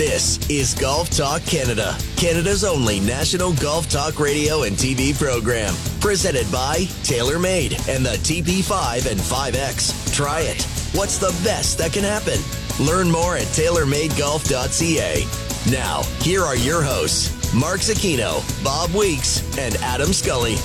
This is Golf Talk Canada, Canada's only national golf talk radio and TV program. Presented by TaylorMade and the TP5 and 5X. Try it. What's the best that can happen? Learn more at TaylorMadeGolf.ca. Now, here are your hosts, Mark Zecchino, Bob Weeks, and Adam Scully.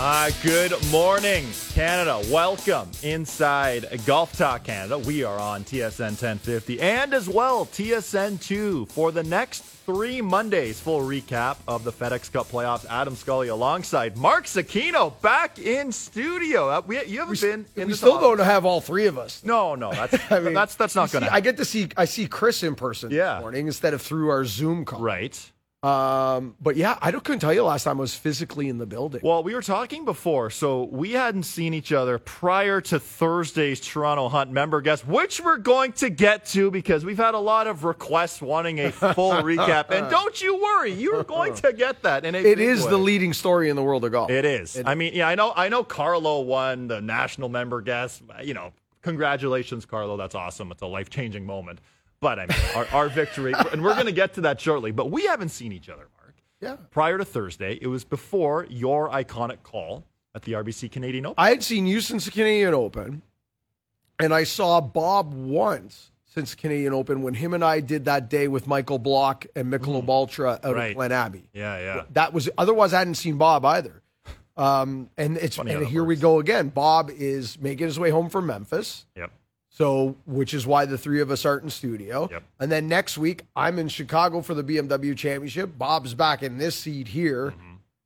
Uh, good morning, Canada. Welcome inside Golf Talk Canada. We are on TSN 1050 and as well TSN 2 for the next three Mondays. Full recap of the FedEx Cup playoffs. Adam Scully alongside Mark Zecchino back in studio. Uh, we, you haven't been in we still don't have all three of us. No, no, that's I mean, that's that's not going to. I get to see I see Chris in person Yeah. this morning instead of through our Zoom call. right. Um, but yeah, I don't, couldn't tell you last time I was physically in the building. Well, we were talking before, so we hadn't seen each other prior to Thursday's Toronto Hunt member guest, which we're going to get to because we've had a lot of requests wanting a full recap. And don't you worry, you're going to get that. And it is way. the leading story in the world of golf. It is. I mean, yeah, I know. I know. Carlo won the national member guest. You know, congratulations, Carlo. That's awesome. It's a life changing moment. But I mean, our, our victory, and we're going to get to that shortly. But we haven't seen each other, Mark. Yeah. Prior to Thursday, it was before your iconic call at the RBC Canadian Open. I had seen you since the Canadian Open, and I saw Bob once since the Canadian Open when him and I did that day with Michael Block and Michelob Ultra out Mm. Right. of Glen Abbey. yeah, yeah. That was otherwise I hadn't seen Bob either. Um, and it's Funny and here we go again. Bob is making his way home from Memphis. Yep. So, which is why the three of us aren't in studio. Yep. And then next week, I'm in Chicago for the BMW Championship. Bob's back in this seat here.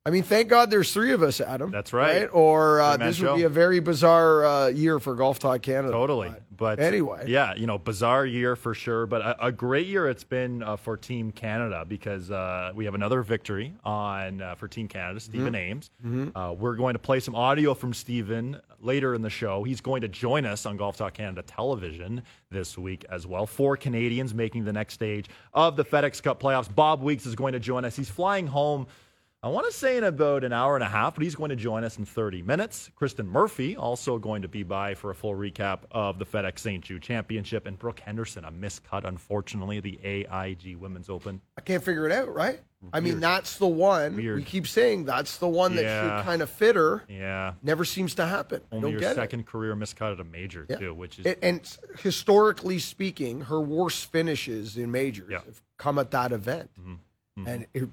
I mean, thank God there's three of us, Adam. Mm-hmm. That's right. Or uh, this would be a very bizarre uh, year for Golf Talk Canada. Totally. But anyway. yeah, you know, bizarre year for sure, but a, a great year it's been uh, for Team Canada because uh, we have another victory on uh, for Team Canada, Stephen Ames. Uh, we're going to play some audio from Stephen later in the show. He's going to join us on Golf Talk Canada television this week as well. Four Canadians making the next stage of the FedEx Cup playoffs. Bob Weeks is going to join us. He's flying home. I want to say in about an hour and a half, but he's going to join us in 30 minutes. Kristen Murphy also going to be by for a full recap of the FedEx St. Jude Championship. And Brooke Henderson, a miscut, unfortunately, the AIG Women's Open. I can't figure it out, right? I mean, that's the one. Weird. We keep saying that's the one that Yeah. should kind of fit her. Yeah. Never seems to happen. Only don't your get it. second career miscut at a major, Yeah. too, which is. And, and historically speaking, her worst finishes in majors Yeah. Mm-hmm. have come at that event. And it,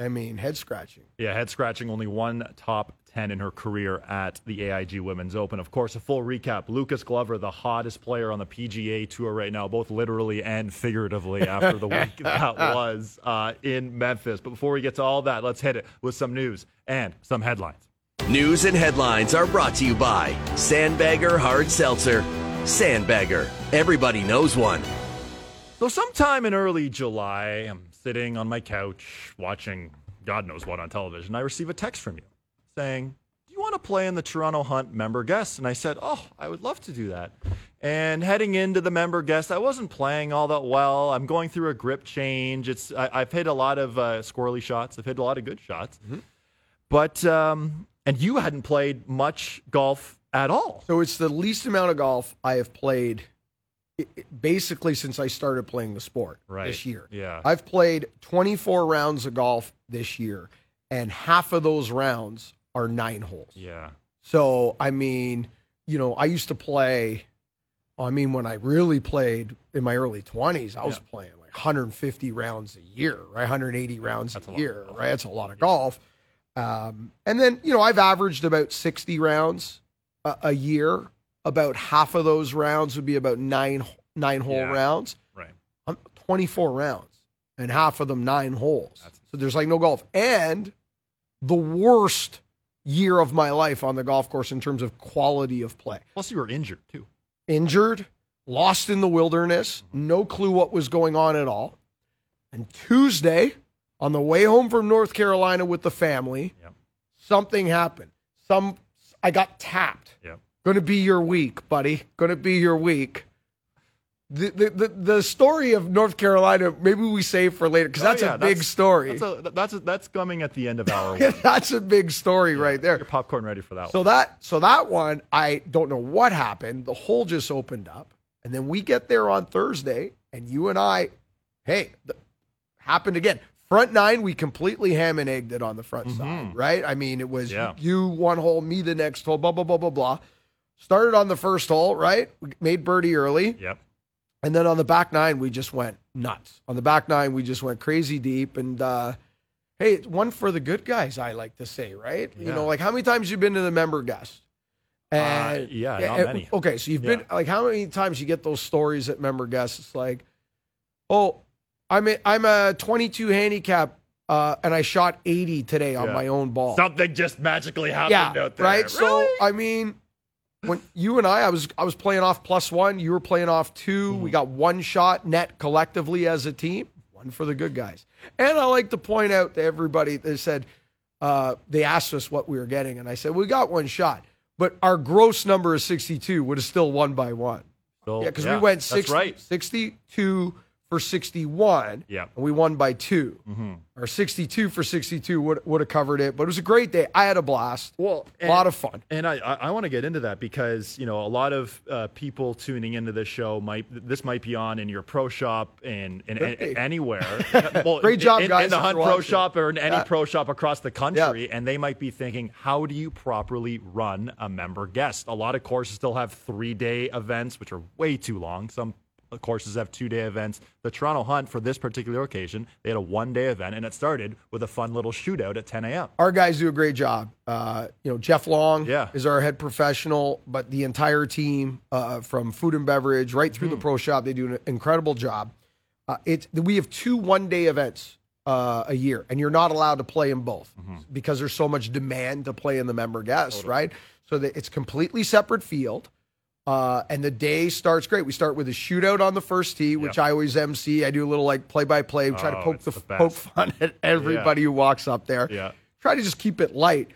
I mean, head scratching. Yeah, head scratching. Only one top 10 in her career at the AIG Women's Open. Of course, a full recap. Lucas Glover, the hottest player on the PGA Tour right now, both literally and figuratively after the week that was uh, in Memphis. But before we get to all that, let's hit it with some news and some headlines. News and headlines are brought to you by Sandbagger Hard Seltzer. Sandbagger. Everybody knows one. So, sometime in early July, I'm sitting on my couch watching God knows what on television. I receive a text from you saying, Do you want to play in the Toronto Hunt member guest? And I said, Oh, I would love to do that. And heading into the member guest, I wasn't playing all that well. I'm going through a grip change. It's I, I've hit a lot of uh, squirrely shots. I've hit a lot of good shots. But um, and you hadn't played much golf at all. So it's the least amount of golf I have played basically since I started playing the sport Right. this year. Yeah. I've played 24 rounds of golf this year, and half of those rounds are nine holes. Yeah. So, I mean, you know, I used to play, I mean, when I really played in my early 20s, I was Yeah. playing like 150 rounds a year, right? 180 rounds That's a year, right? That's a lot of golf. Um, and then, you know, I've averaged about 60 rounds a, a year. About half of those rounds would be about nine nine hole Yeah. rounds. Right. I'm 24 rounds and half of them nine holes. That's- so there's like no golf. And the worst year of my life on the golf course in terms of quality of play. Plus, you were injured too. Injured, lost in the wilderness, mm-hmm. no clue what was going on at all. And Tuesday, on the way home from North Carolina with the family, Yep. something happened. Some I got tapped. Yep. Going to be your week, buddy. Going to be your week. The, the, the, the story of North Carolina, maybe we save for later because Oh, that's yeah, a big story. That's a, that's a, that's coming at the end of our. that's a big story right there. Your popcorn ready for that So one. that so that one, I don't know what happened. The hole just opened up, and then we get there on Thursday, and you and I hey, the, happened again. Front nine, we completely ham and egged it on the front mm-hmm. side, right? I mean, it was Yeah. you one hole, me the next hole, blah blah blah blah blah. Started on the first hole, right? We made birdie early. Yep. And then on the back nine, we just went nuts. On the back nine, we just went crazy deep. And uh, hey, it's one for the good guys, I like to say, right? You know, like how many times you've been to the member guest? And Uh, yeah, not and- many. Okay, so you've Yeah. been like how many times you get those stories at member guests? It's like, oh, I'm a, I'm a 22 handicap, uh, and I shot 80 today on Yeah. my own ball Something just magically happened yeah, out there. right. So I mean, when you and I, I was I was playing off plus one. You were playing off 2 Mm-hmm. We got one shot net collectively as a team. One for the good guys. And I like to point out to everybody. They said uh, they asked us what we were getting, and I said we got one shot, but our gross number is 62. Would have still won by one. So, Yeah, because we went 60, right. 62 for 61. Yeah. And we won by 2 Mm-hmm. Or 62 for 62 would, would have covered it. But it was a great day. I had a blast. Well, a lot of fun. And I, I, I want to get into that because you know a lot of uh, people tuning into this show might this might be on in your pro shop and, and, anywhere. well, Great job, in, guys, in the Hunt Pro. Shop or in any Yeah. pro shop across the country, and they might be thinking, how do you properly run a member guest? A lot of courses still have three day events, which are way too long. Some courses have two day events. The Toronto Hunt, for this particular occasion, they had a one day event, and it started with a fun little shootout at 10 a.m. Our guys do a great job. Uh, you know, Jeff Long Yeah. is our head professional, but the entire team uh, from food and beverage right through the Mm-hmm. pro shop, they do an incredible job. Uh, it's we have two one day events uh, a year, and you're not allowed to play in both Mm-hmm. because there's so much demand to play in the member guests, right? So that it's completely separate field. Uh, and the day starts great. We start with a shootout on the first tee, which Yep. I always MC. I do a little like play by play, try to Oh, poke the, the poke fun at everybody who walks up there Yeah. try to just keep it light.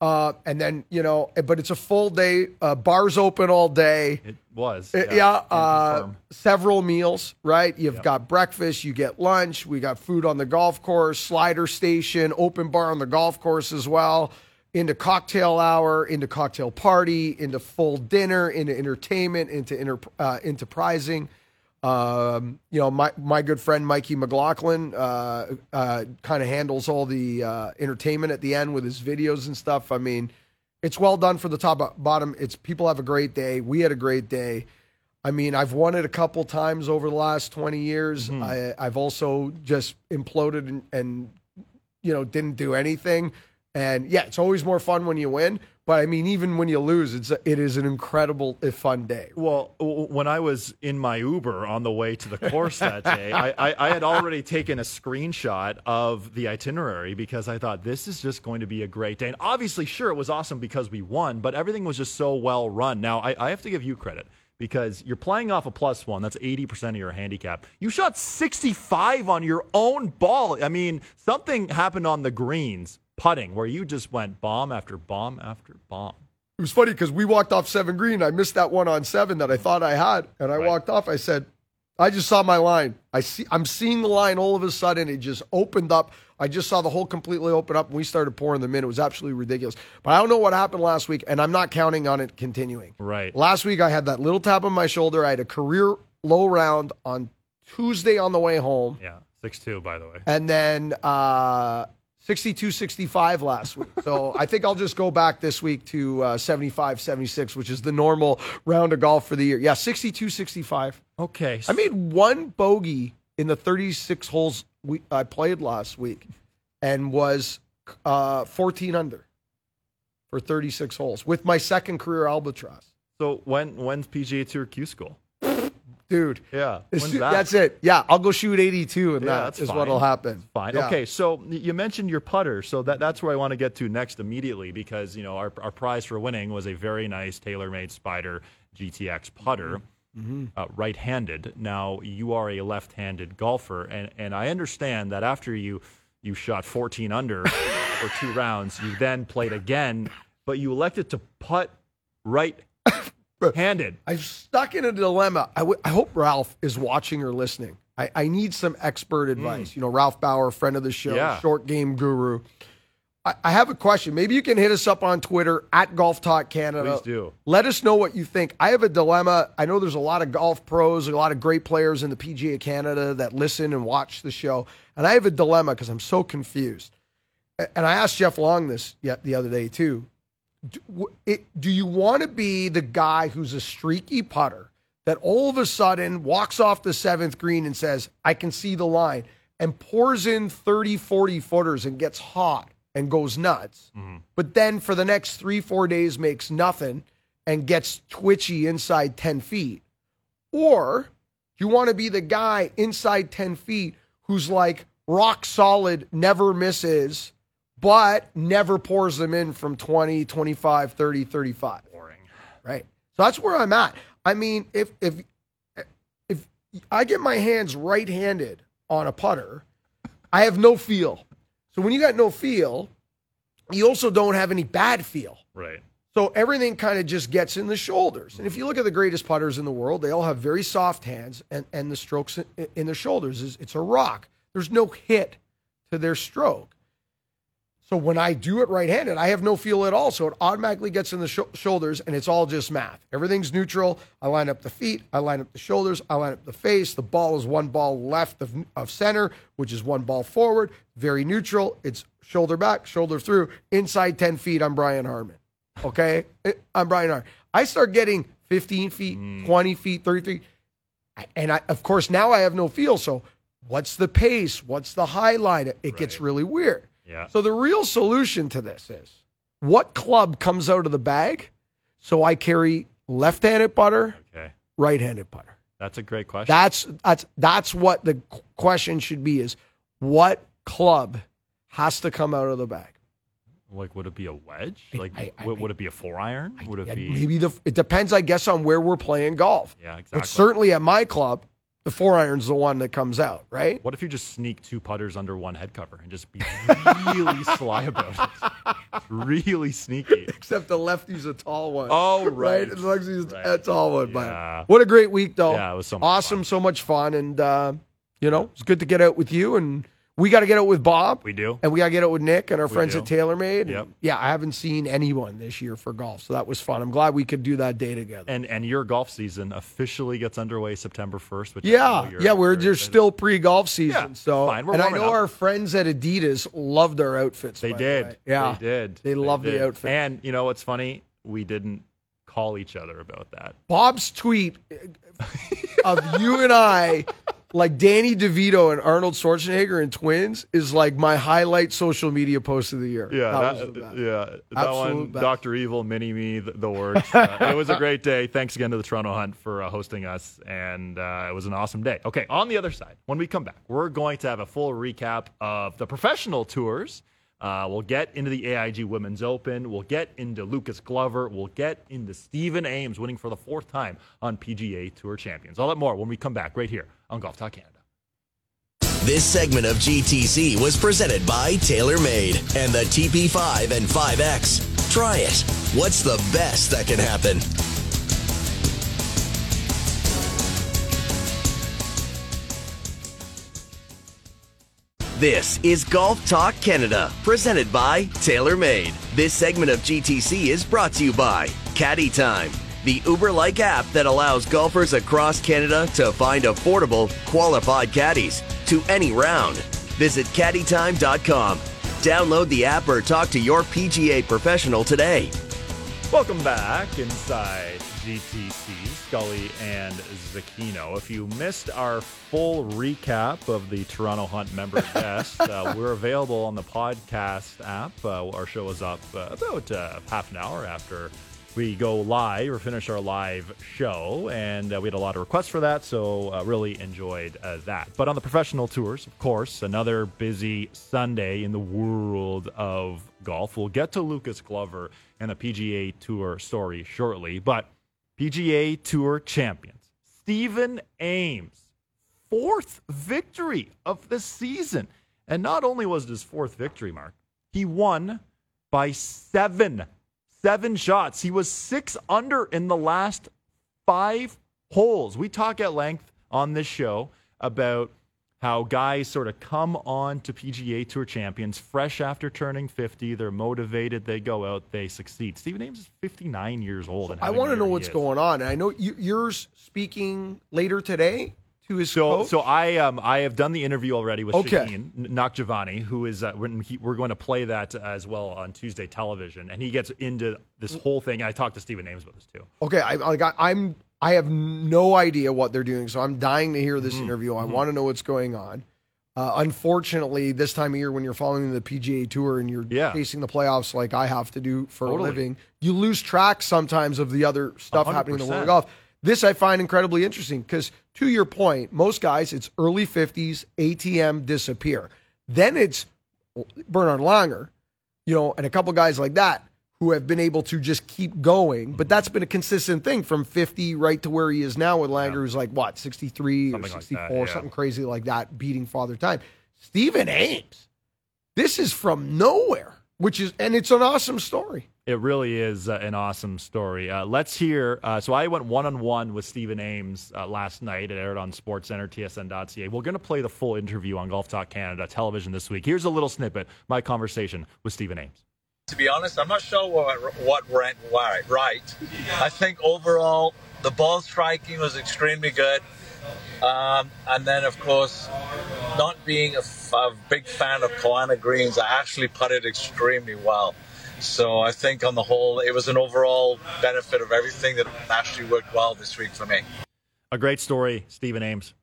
Uh, and then you know, but it's a full day. Uh, bars open all day. It was. Uh, Yeah. yeah, uh, several meals. Right, you've Yep. got breakfast, you get lunch. We got food on the golf course, slider station, open bar on the golf course as well. Into cocktail hour, into cocktail party, into full dinner, into entertainment, into inter, uh, into prizing. Um, you know, my my good friend Mikey McLaughlin uh, uh, kind of handles all the uh, entertainment at the end with his videos and stuff. I mean, it's well done for the top bottom. It's people have a great day. We had a great day. I mean, I've won it a couple times over the last twenty years. I, I've also just imploded and, and you know didn't do anything. And yeah, it's always more fun when you win. But I mean, even when you lose, it's it is an incredible, uh, fun day. Well, when I was in my Uber on the way to the course that day, I, I, I had already taken a screenshot of the itinerary because I thought this is just going to be a great day. And obviously, sure, it was awesome because we won, but everything was just so well run. Now, I, I have to give you credit because you're playing off a plus one. That's 80% of your handicap. You shot 65 on your own ball. I mean, something happened on the greens putting where you just went bomb after bomb after bomb. It was funny because we walked off seven green. I missed that one on seven that I thought I had, and I Right. walked off. I said, "I just saw my line. I see. I'm seeing the line. All of a sudden, it just opened up. I just saw the hole completely open up, and we started pouring them in. It was absolutely ridiculous. But I don't know what happened last week, and I'm not counting on it continuing. Right. Last week, I had that little tap on my shoulder. I had a career low round on Tuesday on the way home, Yeah. 6 2, by the way. and then uh, 62 65 last week. So I think I'll just go back this week to uh, 75 76, which is the normal round of golf for the year. Yeah, 62 65. Okay. I made one bogey in the 36 holes we, I played last week and was uh, 14 under for 36 holes with my second career albatross. So when when's PGA Tour Q school? Dude. Yeah, that? That's it. Yeah, I'll go shoot 82 and Yeah, that's fine. what'll happen. Fine. Yeah. Okay, so you mentioned your putter, so that that's where I want to get to next immediately because you know our our prize for winning was a very nice TaylorMade Spider GTX putter, Mm-hmm. uh, right-handed. Now you are a left-handed golfer, and and I understand that after you you shot 14 under for two rounds, you then played again, but you elected to putt right-handed. I'm stuck in a dilemma. I, w- I hope Ralph is watching or listening. I, I need some expert advice. You know, Ralph Bauer, friend of the show, Hmm. Yeah. short game guru. I, I have a question. Maybe you can hit us up on Twitter at Golf Talk Canada. Please do. Let us know what you think. I have a dilemma. I know there's a lot of golf pros, a lot of great players in the PGA Canada that listen and watch the show, and I have a dilemma because I'm so confused. And I asked Jeff Long this yet the other day too. Do, it, do you want to be the guy who's a streaky putter that all of a sudden walks off the seventh green and says, I can see the line, and pours in 30, 40 footers and gets hot and goes nuts, mm-hmm. but then for the next three, four days makes nothing and gets twitchy inside 10 feet? Or you want to be the guy inside 10 feet who's like rock solid, never misses, but never pours them in from 20, 25, 30, 35 Boring. right? So that's where I'm at. I mean, if if if I get my hands right-handed on a putter, I have no feel. So when you got no feel, you also don't have any bad feel. Right. So everything kind of just gets in the shoulders. And if you look at the greatest putters in the world, they all have very soft hands, and, and the strokes in, in their shoulders is it's a rock. There's no hit to their stroke. So when I do it right-handed, I have no feel at all. So it automatically gets in the sho- shoulders, and it's all just math. Everything's neutral. I line up the feet, I line up the shoulders, I line up the face. The ball is one ball left of, of center, which is one ball forward. Very neutral. It's shoulder back, shoulder through. Inside ten feet, I'm Brian Harman. Okay, eh, I'm Brian Harman. I start getting 15 feet, mm. 20 feet, 30 feet, and I, of course, now I have no feel. So what's the pace? What's the high line? It, it gets really weird. Yeah. So the real solution to this is what club comes out of the bag so I carry left-handed putter, Okay. right-handed putter. That's a great question. That's that's that's what the question should be is what club has to come out of the bag? like, would it be a wedge? Like, I- I- would, it be a four iron? Would it be? Maybe the it depends I guess on where we're playing golf. Yeah, exactly. But certainly at my club, the four iron's the one that comes out, right? What if you just sneak two putters under one head cover and just be really sly about it? Really sneaky. Except the lefty's a tall one. Oh, right. right. The lefty's Right. a tall one. But what a great week, though. Yeah, it was so awesome, fun. so much fun, and uh, you know it's good to get out with you. And we got to get out with Bob. We do. And we got to get out with Nick and our friends do. at TaylorMade. Yep. Yeah, I haven't seen anyone this year for golf, so that was fun. I'm glad we could do that day together. And and your golf season officially gets underway September first. Which Yeah, yeah, we're there's still pre-golf season, Yeah, so fine, we're and I know up. our friends at Adidas loved our outfits. They by the did. yeah, They did. They loved the did. outfit. And you know what's funny? We didn't call each other about that. Bob's tweet of you and I, like Danny DeVito and Arnold Schwarzenegger and twins, is like my highlight social media post of the year. Yeah, That that, was the best. yeah, that Absolute one, best. Doctor Evil, Mini Me, the, the works. Uh, it was a great day. Thanks again to the Toronto Hunt for uh, hosting us, and uh, it was an awesome day. Okay, on the other side, when we come back, we're going to have a full recap of the professional tours. Uh, we'll get into the AIG Women's Open. We'll get into Lucas Glover. We'll get into Stephen Ames winning for the fourth time on PGA Tour Champions. All that more when we come back right here on Golf Talk Canada. This segment of GTC was presented by TaylorMade and the TP5 and 5X. Try it. What's the best that can happen? This is Golf Talk Canada, presented by TaylorMade. This segment of GTC is brought to you by Caddy Time, the Uber like app that allows golfers across Canada to find affordable, qualified caddies to any round. Visit caddytime.com. Download the app or talk to your PGA professional today. Welcome back inside GTC, Scully and Zecchino. If you missed our full recap of the Toronto Hunt member guest, uh, we're available on the podcast app. Uh, our show is up uh, about uh, half an hour after we go live or finish our live show, and uh, we had a lot of requests for that, so uh, really enjoyed uh, that. But on the professional tours, of course, another busy Sunday in the world of golf. We'll get to Lucas Glover and the PGA Tour story shortly, but PGA Tour champions Stephen Ames, fourth victory of the season, and not only was it his fourth victory, Mark, he won by seven seven shots. He was six under in the last five holes. We talk at length on this show about how guys sort of come on to PGA Tour champions fresh after turning 50. They're motivated. They go out. They succeed. Stephen Ames is 59 years old. And I want to know what's is. going on. And I know you, you're speaking later today to his So, coach. so I um I have done the interview already with Okay. Shaheen Nakjavani, who is uh, when he, we're going to play that as well on Tuesday television, and he gets into this whole thing. I talked to Stephen Ames about this too. Okay, I, like I, I'm I have no idea what they're doing, so I'm dying to hear this Mm-hmm. interview. I want to know what's going on. Uh, unfortunately, this time of year, when you're following the PGA Tour and you're Yeah. chasing the playoffs like I have to do for Totally. a living, you lose track sometimes of the other stuff hundred happening in the world of golf. This I find incredibly interesting because, to your point, most guys it's early 50s, ATM disappear. Then it's oh, Bernard Langer, you know, and a couple guys like that who have been able to just keep going. But that's been a consistent thing from 50 right to where he is now with Langer, who's like, what, 63 Something or like 64, that, yeah. something crazy like that, beating Father Time. Stephen Ames, this is from nowhere, which is, and it's an awesome story. It really is uh, an awesome story. Uh, let's hear. Uh, so I went one on one with Stephen Ames uh, last night. It aired on SportsCenter, TSN.ca. We're going to play the full interview on Golf Talk Canada television this week. Here's a little snippet. My conversation with Stephen Ames. To be honest, I'm not sure what what went right. I think overall the ball striking was extremely good, um, and then of course, not being a, f- a big fan of Poa annua greens, I actually putted extremely well. So I think on the whole, it was an overall benefit of everything that actually worked well this week for me. A great story, Stephen Ames.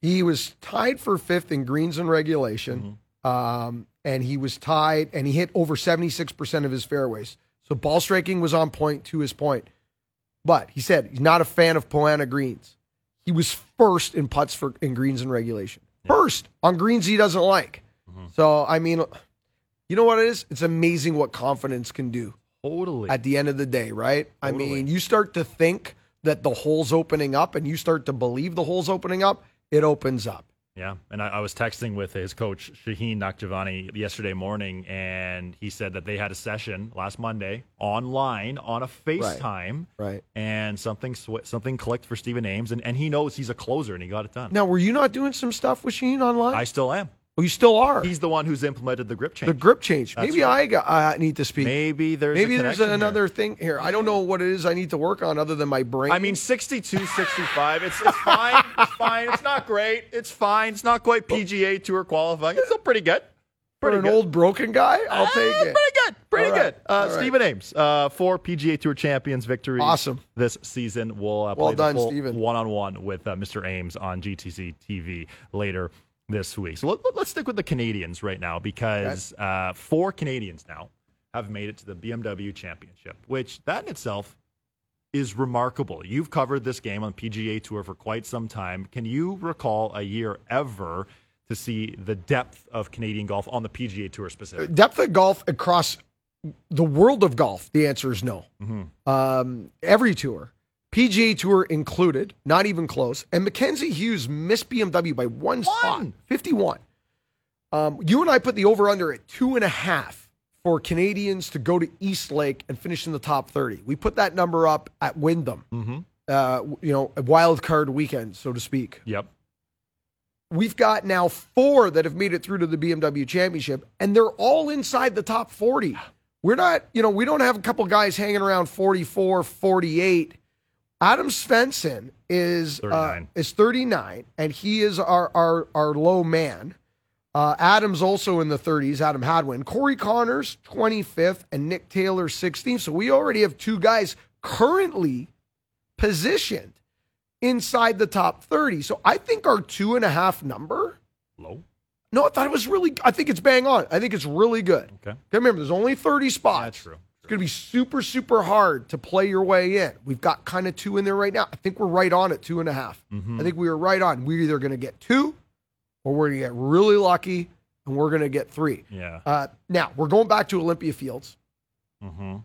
He was tied for fifth in greens and regulation. Um, and he was tied and he hit over 76% of his fairways. So ball striking was on point to his point. But he said he's not a fan of Poa annua greens. He was first in putts for in greens and regulation. First on greens he doesn't like. So I mean, you know what it is? It's amazing what confidence can do Totally. at the end of the day, right? I mean, you start to think that the hole's opening up and you start to believe the hole's opening up, it opens up. Yeah, and I, I was texting with his coach Shaheen Nakjavani yesterday morning, and he said that they had a session last Monday online on a FaceTime, Right. right. and something sw- something clicked for Stephen Ames, and, and he knows he's a closer, and he got it done. Now, were you not doing some stuff with Shaheen online? I still am. Oh, you still are. He's the one who's implemented the grip change. the grip change. That's Maybe right. I got, uh, need to speak. Maybe there's Maybe there's another here. thing here. I don't know what it is I need to work on other than my brain. I mean, 62, 65. It's, it's fine. It's fine. It's not great. It's fine. It's not quite PGA Tour qualifying. It's still pretty good. for Pretty an good. old broken guy, I'll Uh, take it. Pretty good. Pretty right. good. Uh, right. Stephen Ames, uh, four PGA Tour champions victories. Awesome. This season. We'll uh, Well play done, the full one-on-one with uh, Mr. Ames on GTC TV later this week. So let, us stick with the Canadians right now because uh, four Canadians now have made it to the BMW Championship, which that in itself is remarkable. You've covered this game on PGA Tour for quite some time. Can you recall a year ever to see the depth of Canadian golf on the PGA Tour specifically? Depth of golf across the world of golf, the answer is no. Mm-hmm. Um, every tour, PGA Tour included, not even close. And Mackenzie Hughes missed BMW by one, spot, One. 51. Um, you and I put the over under at two and a half for Canadians to go to East Lake and finish in the top 30. We put that number up at Wyndham, Mm-hmm. uh, you know, a wild card weekend, so to speak. Yep. We've got now four that have made it through to the BMW championship, and they're all inside the top 40. We're not, you know, we don't have a couple guys hanging around 44, 48. Adam Svensson is uh, 39. is 39, and he is our our, our low man. Uh, Adam's also in the 30s, Adam Hadwin. Corey Conners, 25th, and Nick Taylor, 16th. So we already have two guys currently positioned inside the top 30. So I think our two and a half number, Low. no, I thought it was really, I think it's bang on. I think it's really good. Okay. Okay, remember, there's only 30 spots. That's true. It's going to be super, super hard to play your way in. We've got kind of two in there right now. I think we're right on at two and a half. Mm-hmm. I think we are right on. We're either going to get two or we're going to get really lucky and we're going to get three. Yeah. Uh, now, we're going back to Olympia Fields. Mm-hmm.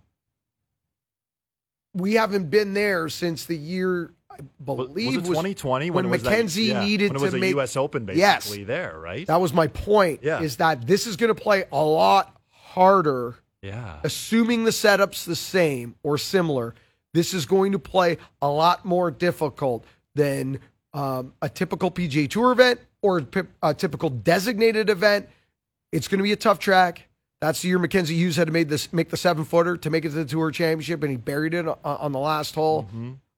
We haven't been there since the year, I Was, believe, it 2020 when it was that- Mackenzie yeah, needed when it was to a make- U.S. Open Yes. basically there, right? That was my point. Yeah. Is that this is going to play a lot harder, yeah. assuming the setup's the same or similar. This is going to play a lot more difficult than um, a typical PGA Tour event or a typical designated event, it's going to be a tough track. That's the year Mackenzie Hughes had to make this make the seven footer to make it to the Tour Championship, and he buried it on, the last hole.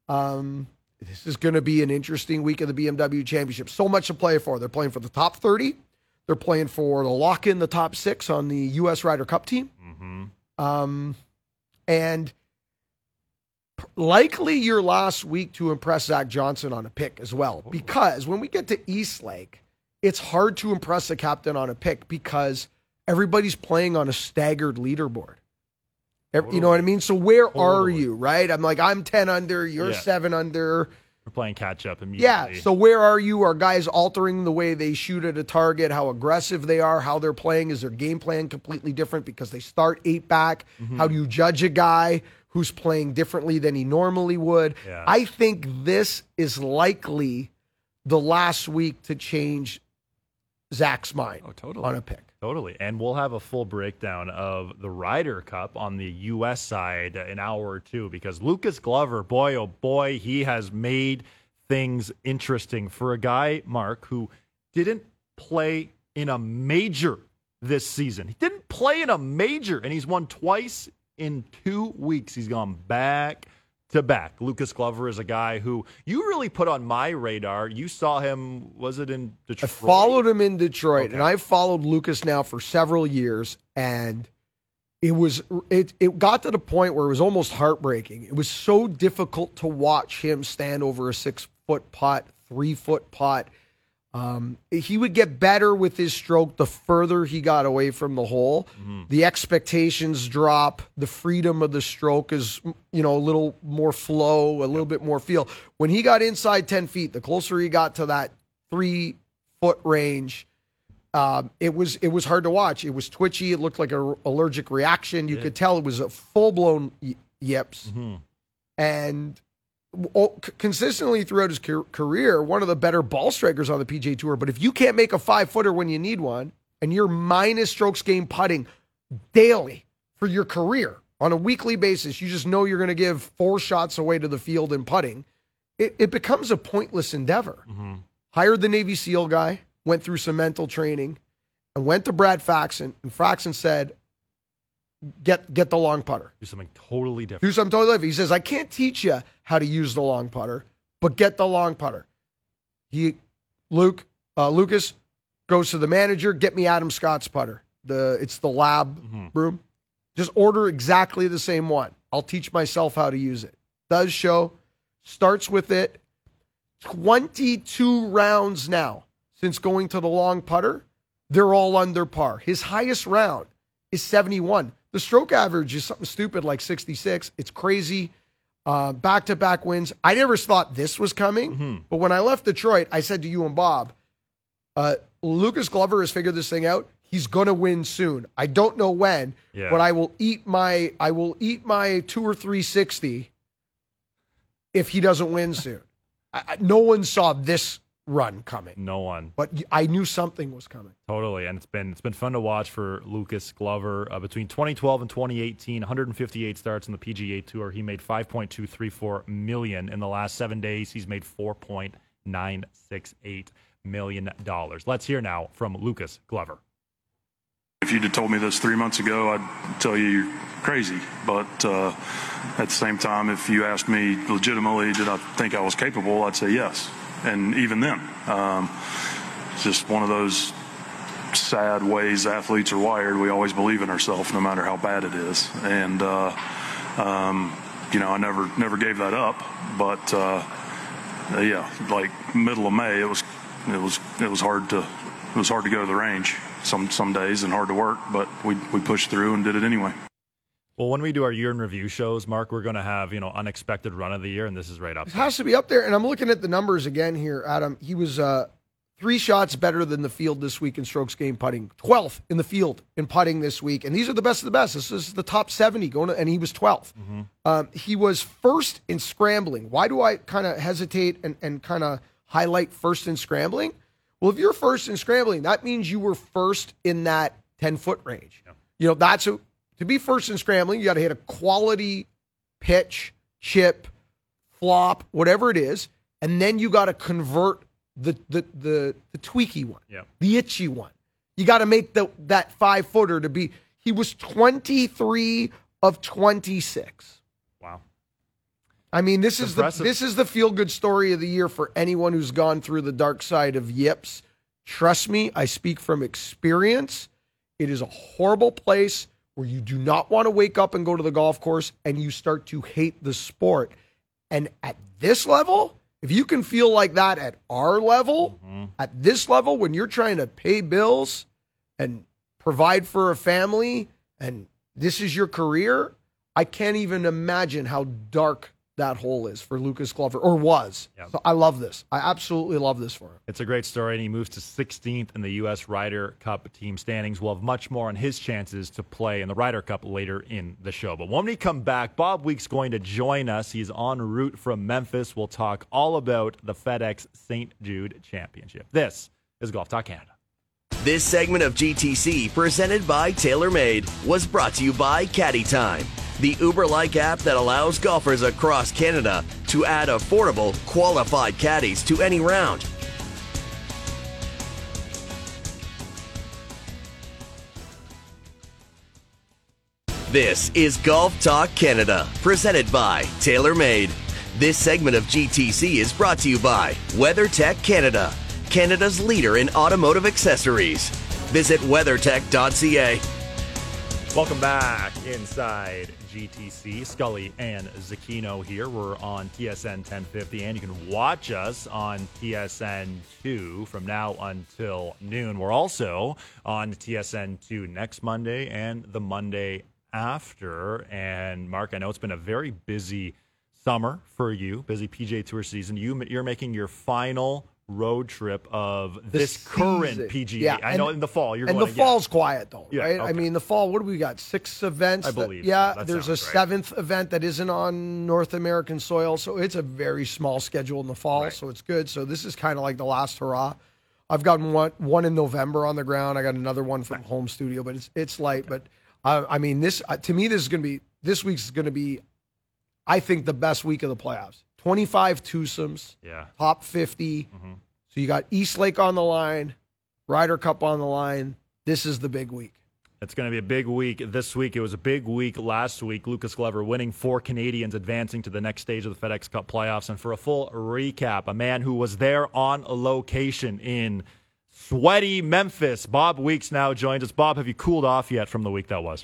Um, this is going to be an interesting week of the BMW Championship. So much to play for. They're playing for the top thirty. They're playing for the lock in the top six on the U.S. Ryder Cup team. Um, and likely your last week to impress Zach Johnson on a pick as well. Because when we get to East Lake, it's hard to impress a captain on a pick because everybody's playing on a staggered leaderboard. Ev- You know what I mean? So where are you, right? I'm like, I'm 10 under, you're Yeah. 7 under. We're playing catch up immediately. Yeah. So where are you? Are guys altering the way they shoot at a target? How aggressive they are? How they're playing? Is their game plan completely different because they start eight back? Mm-hmm. How do you judge a guy who's playing differently than he normally would? Yeah. I think this is likely the last week to change Zach's mind Oh, totally. on a pick. Totally. And we'll have a full breakdown of the Ryder Cup on the U.S. side in an hour or two because Lucas Glover, boy, oh boy, he has made things interesting for a guy, Mark, who didn't play in a major this season. He didn't play in a major, and he's won twice in two weeks. He's gone back to back. Lucas Glover is a guy who you really put on my radar. You saw him, was it in Detroit? I followed him in Detroit, Okay. and I've followed Lucas now for several years, and it was it it got to the point where it was almost heartbreaking. It was so difficult to watch him stand over a six foot putt, three foot putt. Um, he would get better with his stroke the further he got away from the hole. The expectations drop. The freedom of the stroke is, you know, a little more flow, a little bit more feel. When he got inside 10 feet, the closer he got to that three foot range, um, it was it was hard to watch. It was twitchy. It looked like an allergic reaction. You could tell it was a full blown yips, and o- c- consistently throughout his career, one of the better ball strikers on the PGA Tour. But if you can't make a five footer when you need one, and you're minus strokes gained putting daily for your career on a weekly basis, you just know you're going to give four shots away to the field in putting. It, it becomes a pointless endeavor mm-hmm. hired the Navy SEAL guy, went through some mental training, and went to Brad Faxon, and Faxon said, "Get get the long putter. Do something totally different. Do something totally different." He says, "I can't teach you how to use the long putter, but get the long putter." He, Luke, uh, Lucas, goes to the manager, "Get me Adam Scott's putter. The it's the lab room. Just order exactly the same one. I'll teach myself how to use it." Does show, starts with it. 22 rounds now since going to the long putter. They're all under par. His highest round is 71. The stroke average is something stupid like 66. It's crazy. Back to back wins. I never thought this was coming, but when I left Detroit, I said to you and Bob, uh, Lucas Glover has figured this thing out. He's gonna win soon. I don't know when, Yeah. but I will eat my I will eat my two or three sixty if he doesn't win soon. I, I, no one saw this run coming, No one. but I knew something was coming. Totally, and it's been it's been fun to watch for Lucas Glover uh, between 2012 and 2018. 158 starts in the PGA Tour. He made 5.234 million in the last seven days. He's made 4.968 million dollars. Let's hear now from Lucas Glover. If you'd have told me this three months ago, I'd tell you you're crazy. But uh, at the same time, if you asked me legitimately, did I think I was capable, I'd say yes. And even then, um, just one of those sad ways athletes are wired. We always believe in ourselves, no matter how bad it is. And uh, um, you know, I never never gave that up. But uh, yeah, like middle of May, it was it was it was hard to it was hard to go to the range some some days and hard to work, but we we pushed through and did it anyway. Well, when we do our year in review shows, Mark, we're going to have you know unexpected run of the year, and this is right up. It there. has to be up there. And I'm looking at the numbers again here, Adam. He was uh, three shots better than the field this week in strokes gained putting. 12th in the field in putting this week. And these are the best of the best. This is the top 70 going to, and he was 12th. Um, he was first in scrambling. Why do I kind of hesitate and, and kind of highlight first in scrambling? Well, if you're first in scrambling, that means you were first in that 10 foot range. You know, that's a, to be first in scrambling, you got to hit a quality pitch, chip, flop, whatever it is, and then you got to convert the the the, the tweaky one, Yeah. the itchy one. You got to make the that five footer to be. He was 23 of 26. Wow. I mean, this is Impressive. the this is the feel good story of the year for anyone who's gone through the dark side of yips. Trust me, I speak from experience. It is a horrible place where you do not want to wake up and go to the golf course and you start to hate the sport. And at this level, if you can feel like that at our level, mm-hmm. at this level, when you're trying to pay bills and provide for a family and this is your career, I can't even imagine how dark that hole is for Lucas Glover or was. Yeah. So I love this. I absolutely love this for him. It's a great story, and he moves to 16th in the U.S. Ryder Cup team standings. We'll have much more on his chances to play in the Ryder Cup later in the show. But when we come back, Bob Week's going to join us. He's en route from Memphis. We'll talk all about the FedEx St. Jude Championship. This is Golf Talk Canada. This segment of GTC, presented by TaylorMade, was brought to you by Caddy Time, the Uber like app that allows golfers across Canada to add affordable, qualified caddies to any round. This is Golf Talk Canada, presented by TaylorMade. This segment of GTC is brought to you by WeatherTech Canada, Canada's leader in automotive accessories. Visit weathertech.ca. Welcome back inside GTC. Scully and Zecchino here. We're on TSN 1050, and you can watch us on TSN 2 from now until noon. We're also on TSN 2 next Monday and the Monday after. And Mark, I know it's been a very busy summer for you, busy PGA Tour season. You, you're making your final road trip of this current. PGA. Yeah, I know in the fall you're and going the again. fall's quiet though, Yeah, right? I mean, the fall. What do we got? Six events. I that- believe so. yeah, That there's a right. seventh event that isn't on North American soil, so it's a very small schedule in the fall. Right. So it's good. So this is kind of like the last hurrah. I've gotten one one in November on the ground. I got another one from home studio, but it's it's light. But uh, I mean, this uh, to me, this is going to be this week's going to be, I think, the best week of the playoffs. Twenty five twosomes Yeah. top 50. Mm-hmm. So you got East Lake on the line, Ryder Cup on the line. This is the big week. It's going to be a big week this week. It was a big week last week. Lucas Glover winning four Canadians, advancing to the next stage of the FedEx Cup playoffs. And for a full recap, a man who was there on location in sweaty Memphis, Bob Weeks now joins us. Bob, have you cooled off yet from the week that was?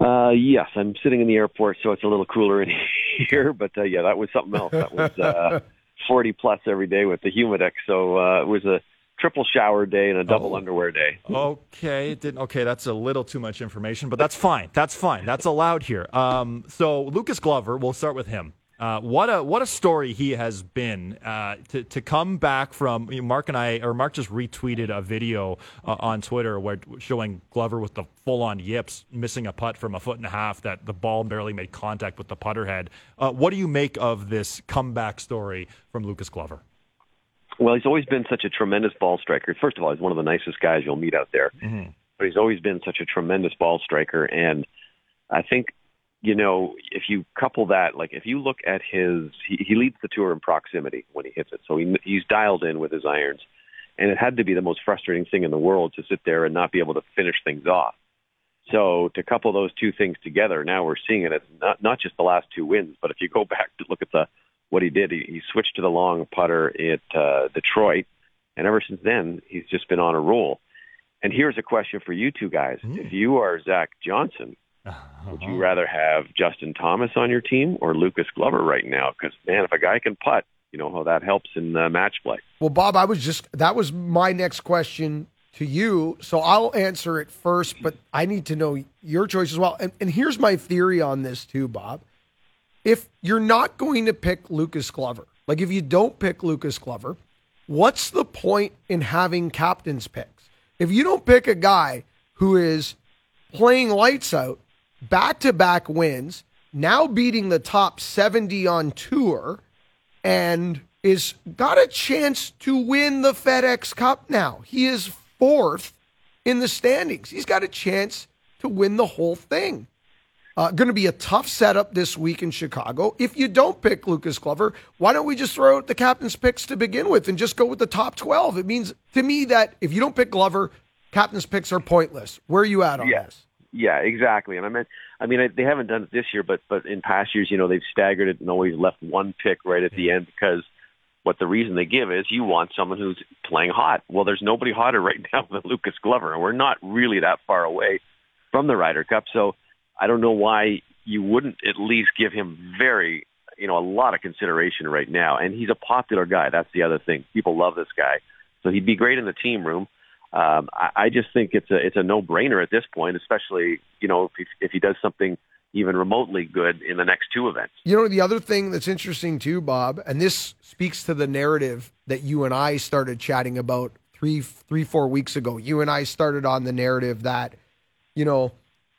Uh, yes, I'm sitting in the airport, so it's a little cooler in here. But uh, yeah, that was something else. That was uh, 40 plus every day with the Humidex. So uh, it was a triple shower day and a double Oh. underwear day. Okay, it didn't. Okay, that's a little too much information, but that's fine. That's fine. That's allowed here. Um, so Lucas Glover, we'll start with him. Uh, what a what a story he has been uh, to to come back from. you know, Mark and I, or Mark just retweeted a video uh, on Twitter where showing Glover with the full on yips, missing a putt from a foot and a half that the ball barely made contact with the putter head. Uh, what do you make of this comeback story from Lucas Glover? Well, he's always been such a tremendous ball striker. First of all, he's one of the nicest guys you'll meet out there. But he's always been such a tremendous ball striker. And I think, you know, if you couple that, like if you look at his, he, he leads the tour in proximity when he hits it. So he, he's dialed in with his irons. And it had to be the most frustrating thing in the world to sit there and not be able to finish things off. So to couple those two things together, now we're seeing it as not not just the last two wins, but if you go back to look at the what he did, he, he switched to the long putter at uh, Detroit, and ever since then he's just been on a roll. And here's a question for you two guys: If you are Zach Johnson, would you rather have Justin Thomas on your team or Lucas Glover right now? Because man, if a guy can putt, you know how that helps in uh, match play. Well, Bob, I was just that was my next question to you. So I'll answer it first, but I need to know your choice as well. And, and here's my theory on this too, Bob. If you're not going to pick Lucas Glover, like if you don't pick Lucas Glover, what's the point in having captain's picks? If you don't pick a guy who is playing lights out, back to back wins, now beating the top 70 on tour, and is got a chance to win the FedEx Cup now. He is fourth in the standings. He's got a chance to win the whole thing. Uh, going to be a tough setup this week in Chicago. If you don't pick Lucas Glover, why don't we just throw out the captain's picks to begin with and just go with the top 12? It means to me that if you don't pick Glover, captain's picks are pointless. Where are you at on Yeah. this? Yeah, exactly. And I mean, I mean, they haven't done it this year, but but in past years, you know, they've staggered it and always left one pick right at the end because what the reason they give is you want someone who's playing hot. Well, there's nobody hotter right now than Lucas Glover, and we're not really that far away from the Ryder Cup. So I don't know why you wouldn't at least give him very, you know, a lot of consideration right now. And he's a popular guy. That's the other thing. People love this guy, so he'd be great in the team room. Um, I, I just think it's a it's a no brainer at this point, especially you know if, if he does something even remotely good in the next two events. You know, the other thing that's interesting too, Bob, and this speaks to the narrative that you and I started chatting about three, three, four weeks ago. You and I started on the narrative that, you know,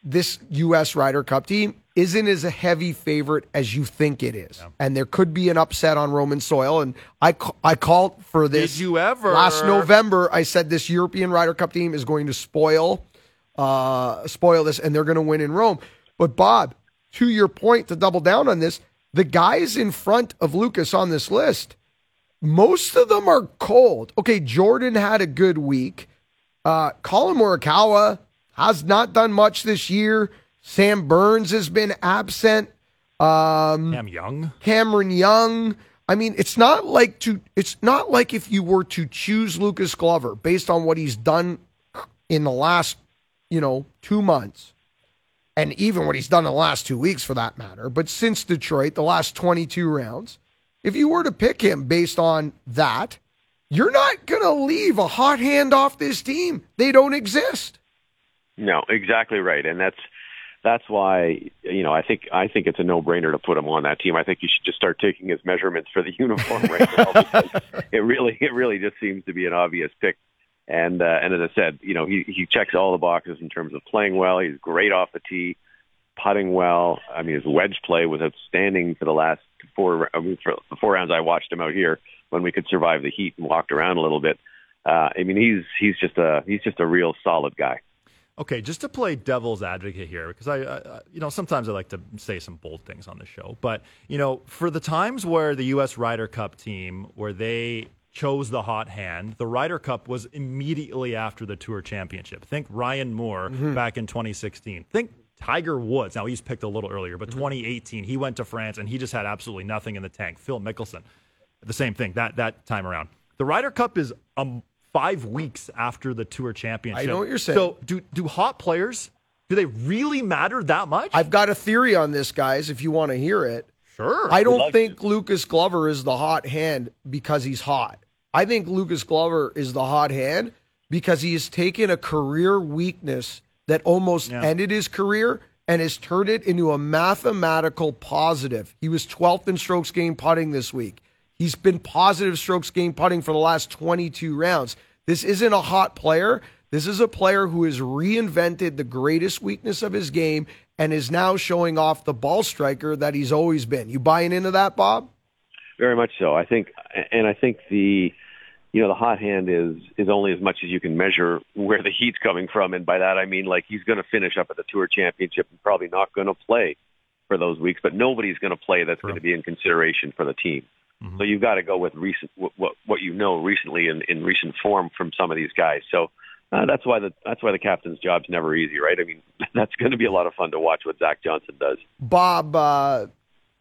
this U.S. Ryder Cup team isn't as a heavy favorite as you think it is, and there could be an upset on Roman soil. And I, I called for this. Did you ever? last November? I said this European Ryder Cup team is going to spoil, uh, spoil this, and they're going to win in Rome. But Bob, to your point, to double down on this, the guys in front of Lucas on this list, most of them are cold. Okay, Jordan had a good week. Uh, Collin Morikawa has not done much this year. Sam Burns has been absent. Um, Cam Young. Cameron Young. I mean, it's not like to. It's not like if you were to choose Lucas Glover based on what he's done in the last, you know, two months, and even what he's done in the last two weeks, for that matter. But since Detroit, the last twenty-two rounds, if you were to pick him based on that, you're not going to leave a hot hand off this team. They don't exist. No, exactly right, and that's that's why you know I think I think it's a no-brainer to put him on that team. I think you should just start taking his measurements for the uniform right now it really it really just seems to be an obvious pick. And uh, and as I said, you know he he checks all the boxes in terms of playing well. He's great off the tee, putting well. I mean his wedge play was outstanding for the last four I mean for the four rounds I watched him out here when we could survive the heat and walked around a little bit. Uh, I mean he's he's just a he's just a real solid guy. Okay, just to play devil's advocate here, because I, I, you know, sometimes I like to say some bold things on the show, but you know, for the times where the U.S. Ryder Cup team, where they chose the hot hand, the Ryder Cup was immediately after the Tour Championship. Think Ryan Moore back in 2016. Think Tiger Woods. Now he's picked a little earlier, but 2018 he went to France and he just had absolutely nothing in the tank. Phil Mickelson, the same thing that that time around. The Ryder Cup is um five weeks after the Tour Championship. I know what you're saying. So do do hot players do they really matter that much? I've got a theory on this, guys. If you want to hear it. sure. I don't think Lucas Glover is the hot hand because he's hot. I think Lucas Glover is the hot hand because he has taken a career weakness that almost Yeah. ended his career and has turned it into a mathematical positive. He was 12th in strokes gained putting this week. He's been positive strokes gained putting for the last 22 rounds. This isn't a hot player. This is a player who has reinvented the greatest weakness of his game and is now showing off the ball striker that he's always been. You buying into that, Bob? Very much so. I think, and I think the, you know, the hot hand is is only as much as you can measure where the heat's coming from, and by that I mean like he's going to finish up at the Tour Championship and probably not going to play for those weeks, but nobody's going to play that's going to be in consideration for the team. So you've got to go with recent what what, what you know recently in, in recent form from some of these guys. So. Uh, that's why the that's why the captain's job's never easy, right? I mean, that's going to be a lot of fun to watch what Zach Johnson does. Bob, uh,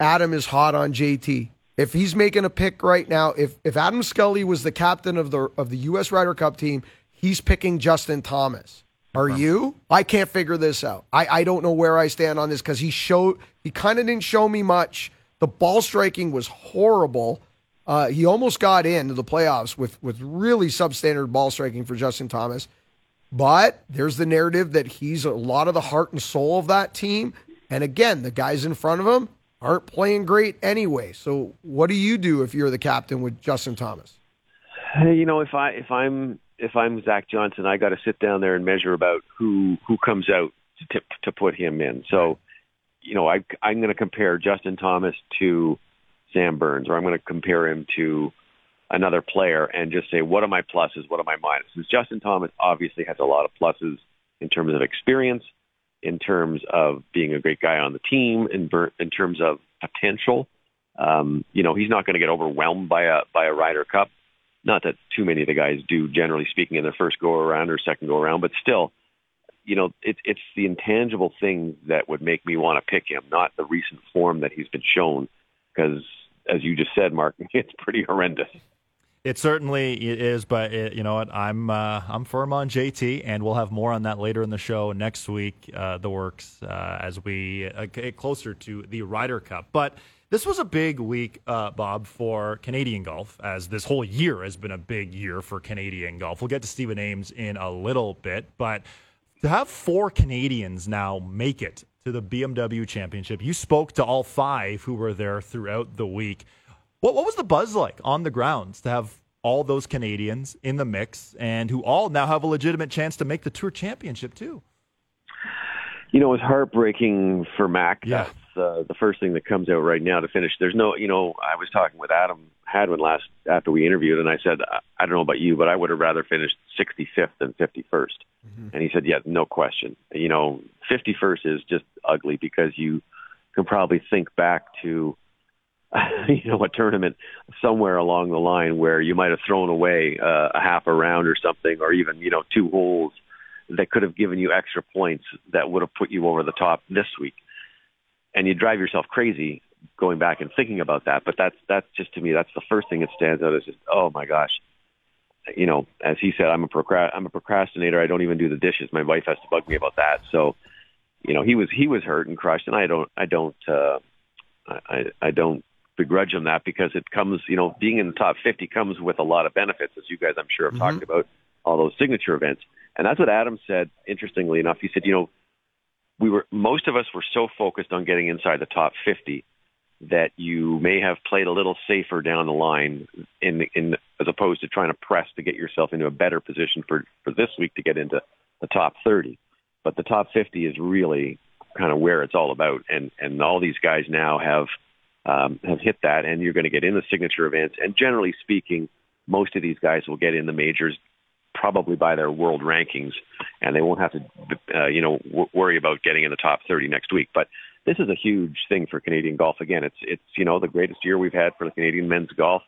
Adam is hot on JT. If he's making a pick right now, if if Adam Scully was the captain of the of the U.S. Ryder Cup team, he's picking Justin Thomas. Are you? I can't figure this out. I, I don't know where I stand on this because he showed he kind of didn't show me much. The ball striking was horrible. Uh, he almost got into the playoffs with with really substandard ball striking for Justin Thomas. But there's the narrative that he's a lot of the heart and soul of that team. And again, the guys in front of him aren't playing great anyway. So what do you do if you're the captain with Justin Thomas? Hey, you know, if I if I'm if I'm Zach Johnson, I got to sit down there and measure about who who comes out to to put him in. So, you know, I I'm going to compare Justin Thomas to Sam Burns, or I'm going to compare him to another player and just say what are my pluses, what are my minuses. Justin Thomas obviously has a lot of pluses in terms of experience, in terms of being a great guy on the team, in, in terms of potential. Um, you know, he's not going to get overwhelmed by a by a Ryder Cup. Not that too many of the guys do, generally speaking, in their first go around or second go around, but still, you know, it, it's the intangible things that would make me want to pick him, not the recent form that he's been shown. Because, as you just said, Mark, it's pretty horrendous. It certainly is, but it, you know what? I'm uh, I'm firm on JT, and we'll have more on that later in the show next week. Uh, the works uh, as we uh, get closer to the Ryder Cup, but this was a big week, uh, Bob, for Canadian golf, as this whole year has been a big year for Canadian golf. We'll get to Stephen Ames in a little bit, but to have four Canadians now make it to the BMW Championship, you spoke to all five who were there throughout the week. What, what was the buzz like on the grounds to have all those Canadians in the mix and who all now have a legitimate chance to make the Tour Championship too? You know, it's heartbreaking for Mac. Yeah. That's uh, the first thing that comes out right now to finish. There's no, you know, I was talking with Adam Hadwin last after we interviewed, and I said, I don't know about you, but I would have rather finished 65th than 51st. Mm-hmm. And he said, Yeah, no question. You know, 51st is just ugly because you can probably think back to you know, a tournament somewhere along the line where you might have thrown away uh, a half a round or something, or even you know two holes that could have given you extra points that would have put you over the top this week, and you drive yourself crazy going back and thinking about that. But that's that's just to me that's the first thing that stands out is just oh my gosh, you know, as he said, I'm a procrast- I'm a procrastinator. I don't even do the dishes. My wife has to bug me about that. So, you know, he was he was hurt and crushed, and I don't I don't. uh I, I don't begrudge him that because it comes, you know, being in the top 50 comes with a lot of benefits, as you guys, I'm sure, have mm-hmm. talked about all those signature events. And that's what Adam said, interestingly enough. He said, you know, we were, most of us were so focused on getting inside the top 50 that you may have played a little safer down the line in, in, as opposed to trying to press to get yourself into a better position for, for this week to get into the top 30. But the top 50 is really kind of where it's all about. And, and all these guys now have, um, have hit that, and you're going to get in the signature events. And generally speaking, most of these guys will get in the majors probably by their world rankings, and they won't have to, uh, you know, w- worry about getting in the top 30 next week. But this is a huge thing for Canadian golf. Again, it's it's you know the greatest year we've had for the Canadian men's golf,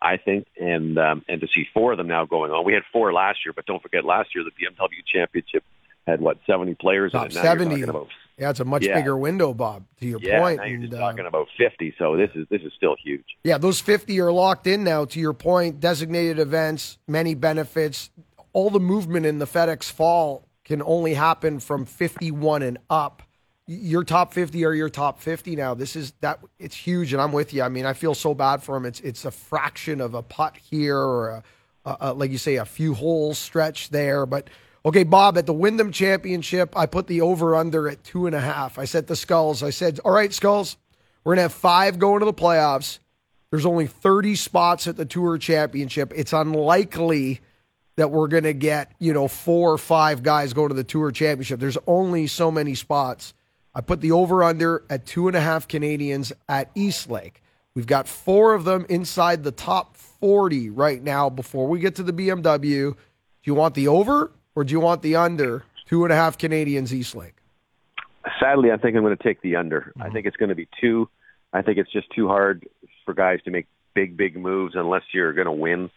I think, and um, and to see four of them now going on. We had four last year, but don't forget last year the BMW Championship had what 70 players top in it. Now 70. About, yeah, it's a much yeah. bigger window, Bob. To your yeah, point. now you're and, just uh, talking about 50. So this is this is still huge. Yeah, those 50 are locked in now. To your point, designated events, many benefits. All the movement in the FedEx Fall can only happen from 51 and up. Your top 50 are your top 50 now. This is that it's huge, and I'm with you. I mean, I feel so bad for him. It's it's a fraction of a putt here, or a, a, a, like you say, a few holes stretch there, but Okay, Bob, at the Wyndham Championship, I put the over under at two and a half. I said the Skulls, I said, all right, Skulls, we're going to have five going to the playoffs. There's only 30 spots at the Tour Championship. It's unlikely that we're going to get, you know, four or five guys go to the Tour Championship. There's only so many spots. I put the over under at two and a half Canadians at East Lake. We've got four of them inside the top 40 right now before we get to the BMW. Do you want the over or do you want the under? Two and a half Canadians East Lake. Sadly, I think I'm going to take the under. Mm-hmm. I think it's going to be two. I think it's just too hard for guys to make big, big moves unless you're going to win.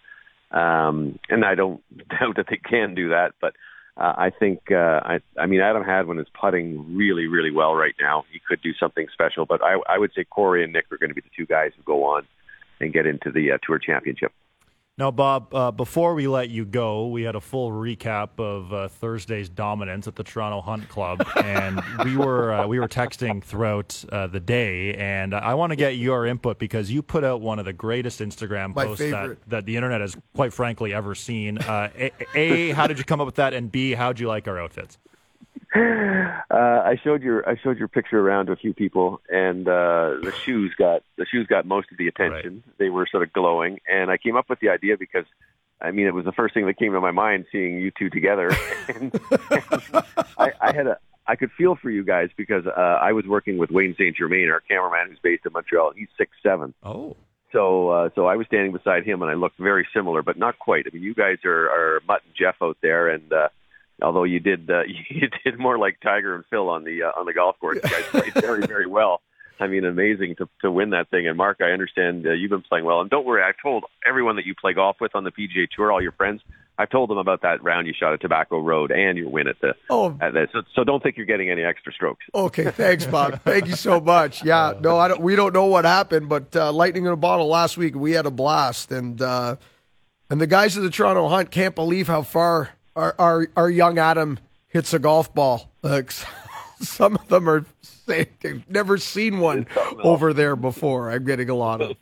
Um, and I don't doubt that they can do that, but uh, I think uh, I, I mean Adam Hadwin is putting really, really well right now. He could do something special, but I, I would say Corey and Nick are going to be the two guys who go on and get into the uh, Tour Championship. Now, Bob, uh, before we let you go, we had a full recap of uh, Thursday's dominance at the Toronto Hunt Club, and we were uh, we were texting throughout uh, the day. And I want to get your input because you put out one of the greatest Instagram My posts that, that the internet has, quite frankly, ever seen. Uh, a, a, how did you come up with that? And B, how did you like our outfits? Uh, I showed your I showed your picture around to a few people, and uh, the shoes got the shoes got most of the attention. Right. They were sort of glowing, and I came up with the idea because, I mean, it was the first thing that came to my mind seeing you two together, and, and I, I had a I could feel for you guys because uh, I was working with Wayne Saint Germain, our cameraman who's based in Montreal. He's six seven. Oh. So, uh, so I was standing beside him, and I looked very similar, but not quite. I mean, you guys are, are Mutt and Jeff out there, and uh, although you did uh, you did more like Tiger and Phil on the uh, on the golf course. You guys played very very well. I mean, amazing to to win that thing. And Mark, I understand uh, you've been playing well. And don't worry, I told everyone that you play golf with on the PGA Tour, all your friends. I told them about that round you shot at Tobacco Road and your win at the. Oh. At the so, so don't think you're getting any extra strokes. Okay, thanks, Bob. Thank you so much. Yeah, no, I don't. We don't know what happened, but uh, lightning in a bottle last week. We had a blast, and uh, and the guys of the Toronto Hunt can't believe how far our our, our young Adam hits a golf ball. Like, some of them are saying they've never seen one over there before. I'm getting a lot of.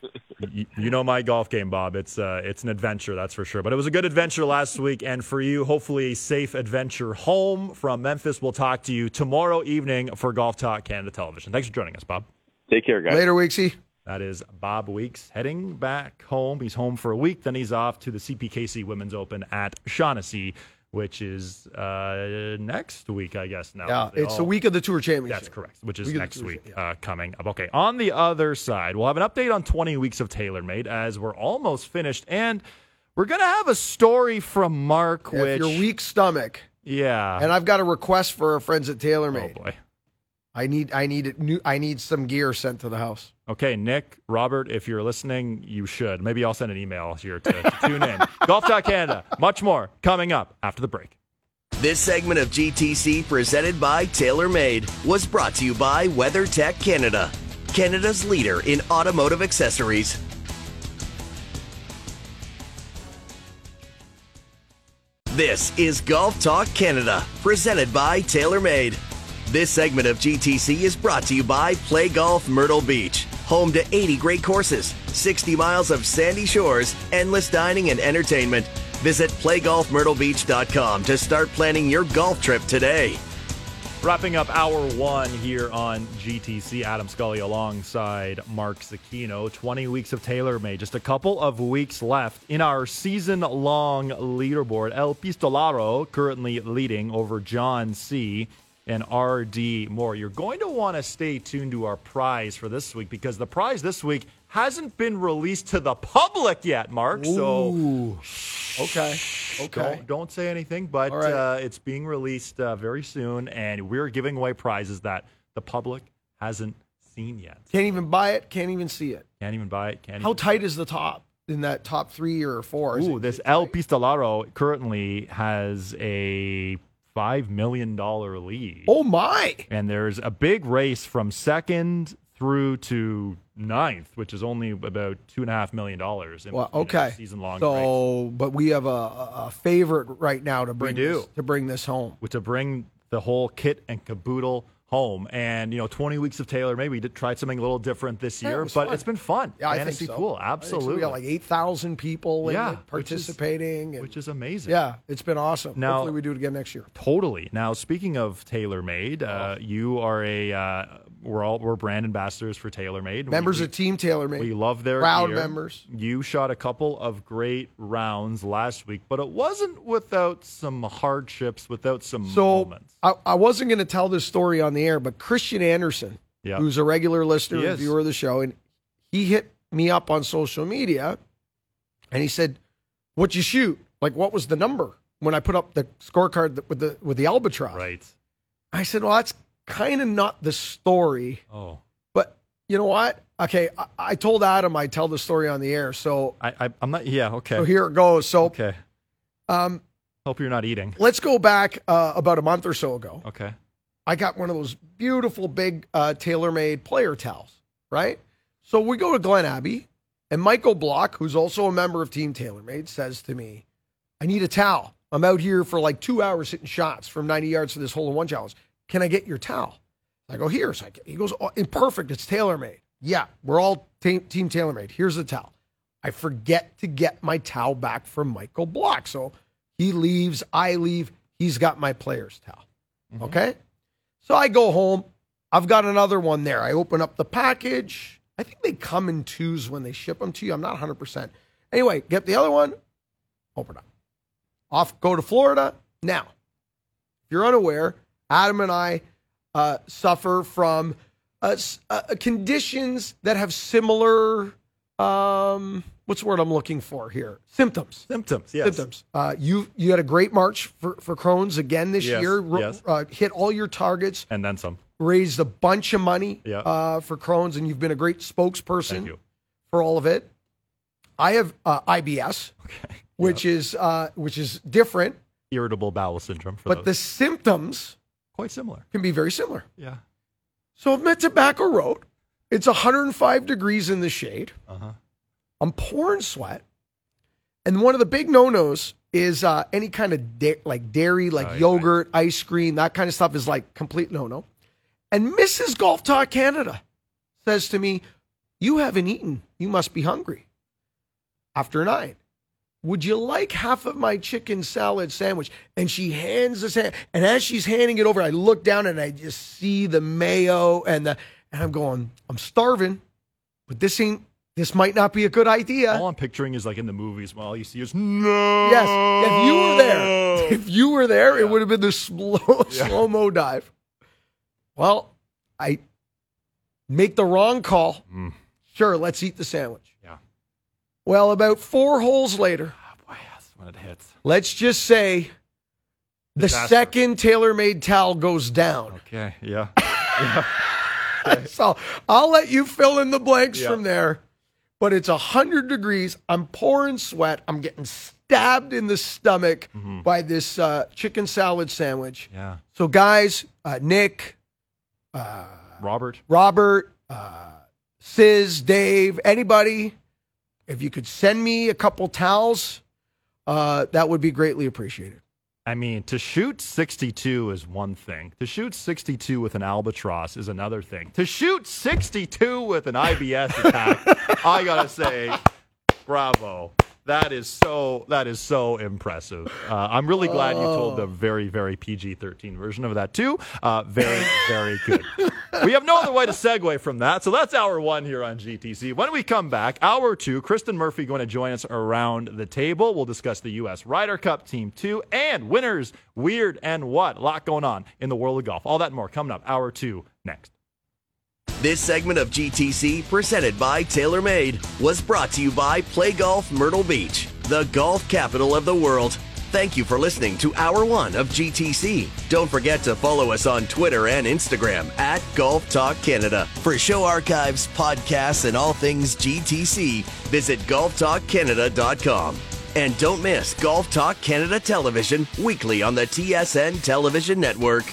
you, you know my golf game, Bob. It's uh, it's an adventure, that's for sure. But it was a good adventure last week, and for you, hopefully a safe adventure home from Memphis. We'll talk to you tomorrow evening for Golf Talk Canada Television. Thanks for joining us, Bob. Take care, guys. Later, Weeksy. That is Bob Weeks heading back home. He's home for a week, then he's off to the CPKC Women's Open at Shaughnessy, which is uh, next week, I guess. Now Yeah, it's the week of the Tour Championship. That's correct, which is Week next week Cha- uh, coming up. Okay, on the other side, we'll have an update on 20 weeks of TaylorMade as we're almost finished, and we're gonna have a story from Mark, Yeah, which if you're weak stomach, yeah, and I've got a request for our friends at TaylorMade. oh boy. I need, I need new. I need some gear sent to the house. Okay, Nick, Robert, if you're listening, you should. Maybe I'll send an email here to, to tune in. Golf Talk Canada, much more coming up after the break. This segment of GTC presented by TaylorMade was brought to you by WeatherTech Canada, Canada's leader in automotive accessories. This is Golf Talk Canada, presented by TaylorMade. This segment of GTC is brought to you by Play Golf Myrtle Beach, home to 80 great courses, 60 miles of sandy shores, endless dining and entertainment. Visit playgolfmyrtlebeach.com to start planning your golf trip today. Wrapping up hour one here on GTC, Adam Scully alongside Mark Zecchino. 20 weeks of TaylorMade, just a couple of weeks left in our season long leaderboard. El Pistolaro currently leading over John C. and RD Moore. You're going to want to stay tuned to our prize for this week because the prize this week hasn't been released to the public yet, Mark. So Okay. Okay. don't, don't say anything, but right. uh, it's being released uh, very soon, and we're giving away prizes that the public hasn't seen yet. Can't even buy it. Can't even see it. Can't even buy it. Can't How tight is the top in that top three or four? Ooh, it- this El Pistolaro currently has a five million dollar lead, Oh my! and there's a big race from second through to ninth, which is only about two and a half million dollars. in- Well, okay. season-long race. So, but we have a, a favorite right now to bring do. This, to bring this home. to bring the whole kit and caboodle home. And you know, 20 weeks of Taylor. Maybe we tried something a little different this Yeah, it year, but fun. it's been fun. Yeah, I think so. cool. I think so. Absolutely. We got like eight thousand people in Yeah, it which is- participating, and which is amazing. yeah, it's been awesome. Now- Hopefully, we do it again next year. Totally. Now, speaking of TaylorMade, uh, Oh. you are a uh, we're all we're brand ambassadors for TaylorMade. Members we, of Team TaylorMade. we love their proud gear. members. You shot a couple of great rounds last week, but it wasn't without some hardships, without some So moments. I, I wasn't going to tell this story on the air, but Christian Anderson, Yeah. who's a regular listener and viewer of the show, and he hit me up on social media, and he said, "What'd you shoot? Like, what was the number when I put up the scorecard with the with the albatross?" Right. I said, "Well, that's kind of not the story, Oh. but you know what? Okay, I, I told Adam I'd tell the story on the air, so I, I I'm not yeah, okay. so here it goes. So, Okay. um, Hope you're not eating. let's go back uh, about a month or so ago. Okay. I got one of those beautiful big uh, TaylorMade player towels, right? So we go to Glen Abbey, and Michael Block, who's also a member of Team TaylorMade, says to me, "I need a towel. I'm out here for like two hours hitting shots from 90 yards for this hole in one challenge. Can I get your towel?" I go, "Here." So I get, he goes, oh, "Perfect. It's tailor made. Yeah, we're all team, team TaylorMade. Here's the towel. I forget to get my towel back from Michael Block, so he leaves. I leave. He's got my player's towel. Mm-hmm. Okay. So I go home. I've got another one there. I open up the package. I think they come in twos when they ship them to you. I'm not 100%. Anyway, get the other one, open up. Off, go to Florida. Now, if you're unaware, Adam and I uh, suffer from uh, uh, conditions that have similar, um, what's the word I'm looking for here? Symptoms. Symptoms, yes. Symptoms. Uh, you you had a great March for, for Crohn's again this Yes, year. Ro- yes. Uh, hit all your targets. And then some. Raised a bunch of money Yeah. uh, for Crohn's, and you've been a great spokesperson for all of it. I have uh, IBS, Okay. which is uh, which is different, Irritable bowel syndrome for but the symptoms Quite similar. can be very similar. Yeah. So I'm at Tobacco Road. It's 105 degrees in the shade. Uh-huh. I'm pouring sweat. And one of the big no-nos is uh, any kind of da- like dairy, like Oh, yeah, yogurt, ice cream, that kind of stuff is like complete no-no. And Mrs. Golf Talk Canada says to me, "You haven't eaten. You must be hungry." After nine, would you like half of my chicken salad sandwich? And she hands the sandwich, and as she's handing it over, I look down and I just see the mayo and the, and I'm going, I'm starving, but this ain't. This might not be a good idea. All I'm picturing is like in the movies, all you see is no. Yes, if you were there, if you were there, it would have been the slow Yeah. slow mo dive. Well, I make the wrong call. Mm. Sure, let's eat the sandwich. Yeah. Well, about four holes later, that's when it hits. let's just say the Disaster. second TaylorMade towel goes down. Okay. Yeah. So I'll let you fill in the blanks Yeah. from there. But it's hundred degrees. I'm pouring sweat. I'm getting stabbed in the stomach Mm-hmm. by this uh, chicken salad sandwich. Yeah. So, guys, uh, Nick, Robert. Robert, uh, Sis, Dave, anybody, if you could send me a couple towels, uh, that would be greatly appreciated. I mean, to shoot 62 is one thing. To shoot 62 with an albatross is another thing. To shoot 62 with an IBS attack, I gotta say, bravo. That is so. That is so impressive. Uh, I'm really glad you told the very, very PG-13 version of that too. Uh, very, very good. we have no other way to segue from that, so that's hour one here on GTC. When we come back, hour two, Kristen Murphy going to join us around the table. We'll discuss the U.S. Ryder Cup Team Two and winners, weird and what. A lot going on in the world of golf. All that and more coming up. Hour two next. This segment of GTC, presented by TaylorMade, was brought to you by Play Golf Myrtle Beach, the golf capital of the world. Thank you for listening to Hour One of GTC. Don't forget to follow us on Twitter and Instagram at Golf Talk Canada. For show archives, podcasts, and all things GTC, visit golftalkcanada.com. And don't miss Golf Talk Canada Television weekly on the TSN Television Network.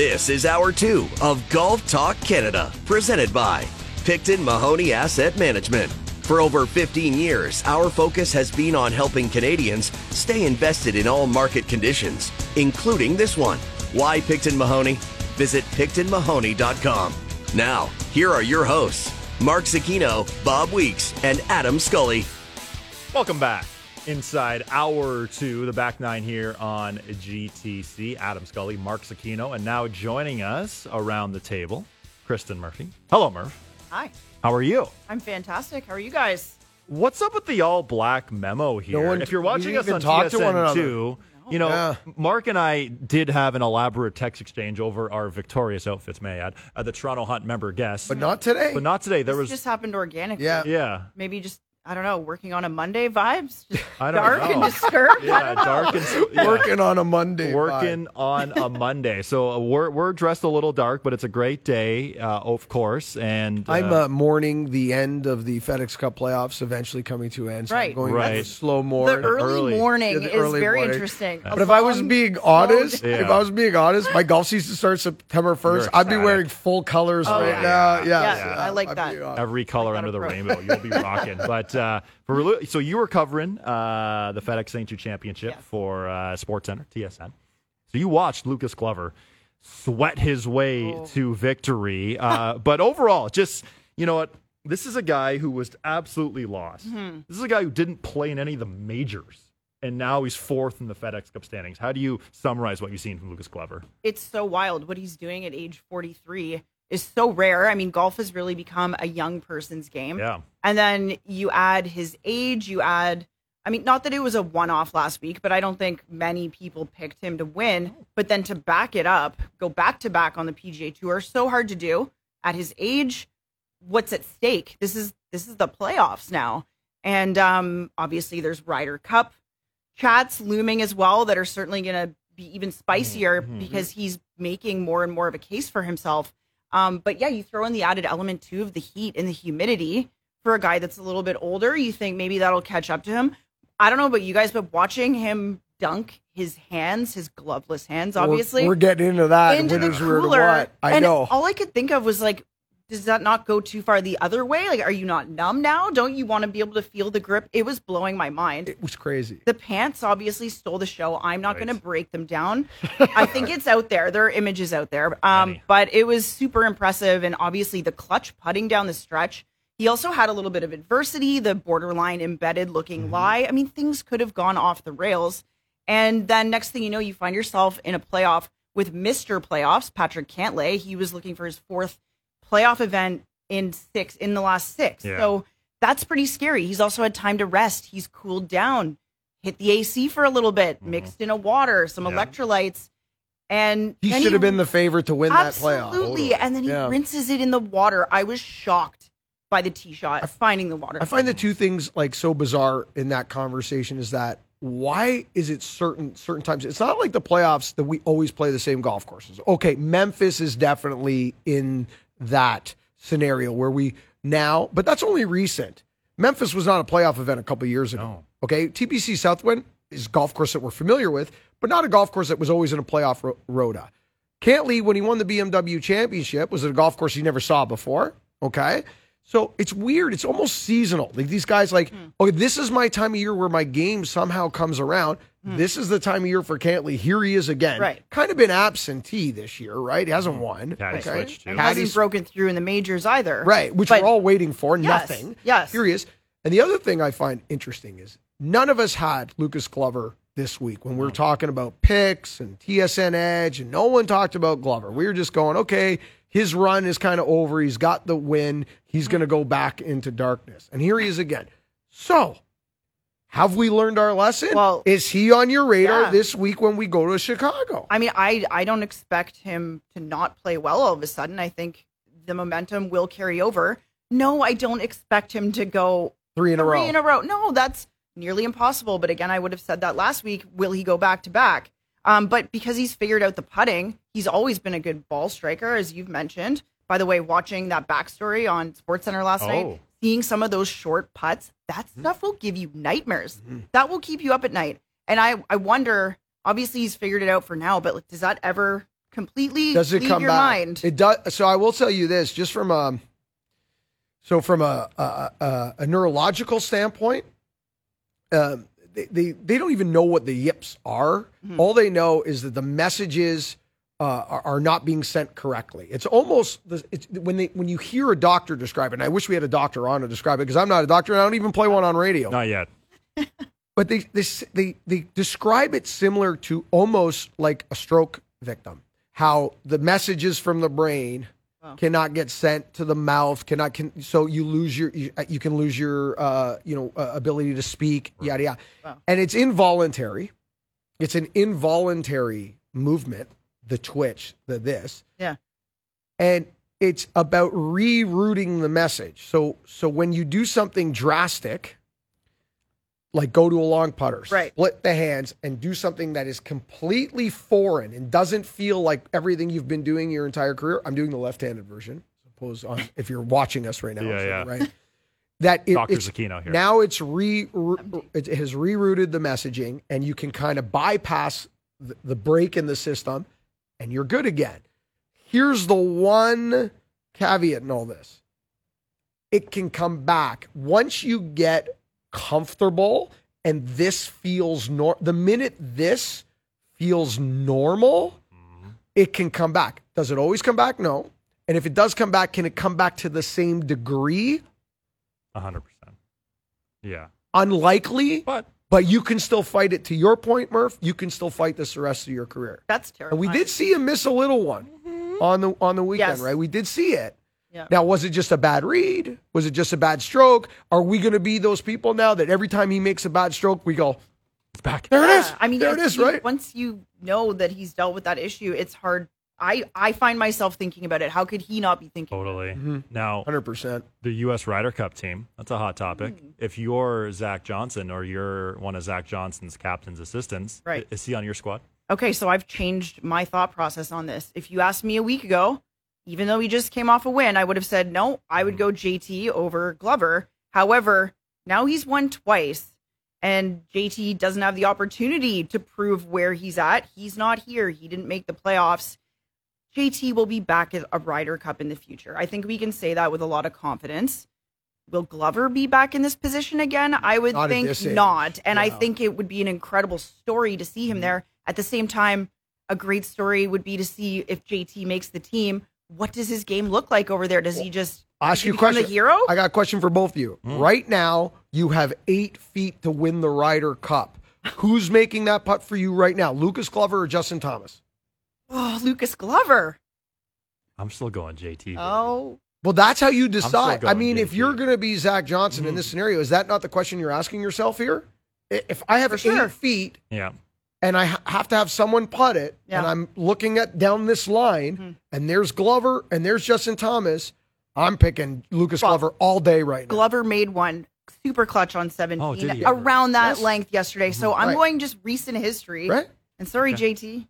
This is hour two of Golf Talk Canada, presented by Picton Mahoney Asset Management. For over 15 years, our focus has been on helping Canadians stay invested in all market conditions, including this one. Why Picton Mahoney? Visit PictonMahoney.com. Now, here are your hosts, Mark Zecchino, Bob Weeks, and Adam Scully. Welcome back inside hour two, the back nine here on GTC. Adam Scully, Mark Zecchino, and now joining us around the table, Kristen Murphy. Hello, Murph. Hi, How are you? I'm fantastic. How are you guys? What's up with the all black memo here? one- if you're watching us on talk to one TSN another. two, you know, Yeah. Mark and I did have an elaborate text exchange over our victorious outfits, may I add, at the Toronto Hunt member guest. But not today. But not today. There This was, just happened organically. yeah. yeah. Maybe just I don't know, working on a Monday vibes. I don't dark know. and disturbed. I Yeah, don't know. dark and yeah. Working on a Monday. working on a Monday. So uh, we're we're dressed a little dark, but it's a great day, uh, of course. And uh, I'm uh, mourning the end of the FedEx Cup playoffs eventually coming to an end. So I'm Right. going Right. right. slow The early, early. morning Yeah, the is early very morning. interesting. But if I was being honest. Yeah. if I was being honest, my golf season starts September 1st. I'd be wearing full colors Oh, right yeah. now. Yeah, Yeah, I like I'd that. every color Like under that the rainbow, you'll be rocking. But uh, for so you were covering uh, the FedEx St. Jude Championship for uh, Sports Center TSN. So you watched Lucas Glover sweat his way Oh. to victory. Uh, but overall, just you know what. This is a guy who was absolutely lost. Mm-hmm. This is a guy who didn't play in any of the majors, and now he's fourth in the FedEx Cup standings. How do you summarize what you've seen from Lucas Glover? It's so wild what he's doing at age 43 is so rare. I mean, golf has really become a young person's game. Yeah. And then you add his age, you add, I mean, not that it was a one off last week, but I don't think many people picked him to win. But then to back it up, go back to back on the PGA Tour, so hard to do at his age. What's at stake? This is this is the playoffs now, and um, obviously there's Ryder Cup chats looming as well that are certainly going to be even spicier because he's making more and more of a case for himself. Um, but yeah, you throw in the added element too of the heat and the humidity for a guy that's a little bit older. You think maybe that'll catch up to him. I don't know about you guys, but watching him dunk his hands, his gloveless hands, obviously, we're, we're getting into that. into the cooler. I and know. all I could think of was like, does that not go too far the other way? Like, are you not numb now? Don't you want to be able to feel the grip? It was blowing my mind. It was crazy. The pants obviously stole the show. I'm not Right. going to break them down. I think it's out there. There are images out there. Um, but it was super impressive. And obviously, the clutch putting down the stretch. He also had a little bit of adversity, the borderline embedded looking Mm-hmm. lie. I mean, things could have gone off the rails. And then next thing you know, you find yourself in a playoff with Mr. Playoffs, Patrick Cantlay. He was looking for his fourth playoff event in six in the last six. Yeah. So that's pretty scary. He's also had time to rest. He's cooled down, hit the AC for a little bit, mm-hmm. mixed in a water, some Yeah. electrolytes, and He then should have been the favorite to win that playoff. absolutely. And then he Yeah. rinses it in the water. I was shocked by the tee shot, finding the water. I find the two things like so bizarre in that conversation is that why is it certain certain times? It's not like the playoffs that we always play the same golf courses. Okay, Memphis is definitely in that scenario where we now, but that's only recent. Memphis was not a playoff event a couple years ago. No. Okay, TPC Southwind is a golf course that we're familiar with, but not a golf course that was always in a playoff ro- rota. Cantlay, when he won the BMW championship, was at a golf course he never saw before. Okay. So it's weird. It's almost seasonal. Like these guys, like, hmm. okay, this is my time of year where my game somehow comes around. Hmm. This is the time of year for Cantlay. Here he is again. Right. Kind of been absentee this year, right? He hasn't hmm. won. Caddy switch, too. and Caddy's- hasn't broken through in the majors either. Right, which But- we're all waiting for. Yes, Nothing. yes. Here he is. And the other thing I find interesting is none of us had Lucas Glover this week when we're talking about picks and TSN Edge, and no one talked about Glover. We were just going, okay, his run is kind of over. He's got the win. He's hmm. going to go back into darkness. And here he is again. So, have we learned our lesson? Well, is he on your radar yeah. this week when we go to Chicago? I mean, I I don't expect him to not play well all of a sudden. I think the momentum will carry over. No, I don't expect him to go Three in a row. three in a row. No, that's nearly impossible. But again, I would have said that last week. Will he go back to back? Um, but because he's figured out the putting, he's always been a good ball striker, as you've mentioned. By the way, watching that backstory on SportsCenter last Oh. night, seeing some of those short putts, that stuff will give you nightmares. That will keep you up at night. And I, I wonder. Obviously, he's figured it out for now, but like, does that ever completely does it leave come your back? mind? It does. So I will tell you this, just from a so from a a, a, a neurological standpoint, um, they, they they don't even know what the yips are. Hmm. All they know is that the messages. Uh, are, are not being sent correctly. It's almost the- it's when they when you hear a doctor describe it. And I wish we had a doctor on to describe it because I'm not a doctor and I don't even play one on radio Not yet. but they, they they they describe it similar to almost like a stroke victim. How the messages from the brain cannot get sent to the mouth, cannot can so you lose your you, you can lose your uh, you know uh, ability to speak, yada yada, and it's involuntary. It's an involuntary movement, the twitch, the this, yeah. and it's about rerouting the message. So so when you do something drastic, like go to a long putter, Right. split the hands, and do something that is completely foreign and doesn't feel like everything you've been doing your entire career. I'm doing the left-handed version. Suppose on if you're watching us right now, Yeah, so, yeah. right. That it, Dr. it's, Zecchino here. now it's re, re it has rerouted the messaging, and you can kind of bypass the, the break in the system, and you're good again. Here's the one caveat in all this: it can come back once you get comfortable, and this feels nor. The minute this feels normal, mm-hmm. it can come back. Does it always come back? No. And if it does come back, can it come back to the same degree? hundred percent. Yeah. Unlikely, But but you can still fight it. To your point, Murph, you can still fight this the rest of your career. That's And terrifying. we did see him miss a little one. Mm-hmm. on the on the weekend, Yes. right? We did see it. Yeah. Now, was it just a bad read? Was it just a bad stroke? Are we going to be those people now that every time he makes a bad stroke, we go, It's back. there it is. I mean, there it's- is, right? Once you know that he's dealt with that issue, it's hard. I I find myself thinking about it. How could he not be thinking? Totally. Mm-hmm. Now, 100%. the U.S. Ryder Cup team, that's a hot topic. Hmm. If you're Zach Johnson or you're one of Zach Johnson's captain's assistants, Right. is he on your squad? Okay, so I've changed my thought process on this. If you asked me a week ago, even though he just came off a win, I would have said no. I would go JT over Glover. However, now he's won twice, and JT doesn't have the opportunity to prove where he's at. He's not here. He didn't make the playoffs. JT will be back at a Ryder Cup in the future. I think we can say that with a lot of confidence. Will Glover be back in this position again? I would Not think not. And I think it would be an incredible story to see him mm-hmm. there. At the same time, a great story would be to see if JT makes the team. What does his game look like over there? Does he just I'll ask you he a question. The hero? I got a question for both of you. Mm. Right now, you have eight feet to win the Ryder Cup. Who's making that putt for you right now? Lucas Glover or Justin Thomas? Oh, Lucas Glover. I'm still going JT. baby. Oh, Well, that's how you decide. I going mean, if you're going to be Zach Johnson in this mm-hmm. scenario, is that not the question you're asking yourself here? If I have For eight sure. feet Yeah. and I ha- have to have someone putt it, Yeah. and I'm looking at down this line, mm-hmm. and there's Glover and there's Justin Thomas, I'm picking Lucas Well, Glover all day right now. Glover made one super clutch on 17 Oh, around that Yes. length yesterday. So mm-hmm. I'm Right. going just recent history. Right? And sorry, JT.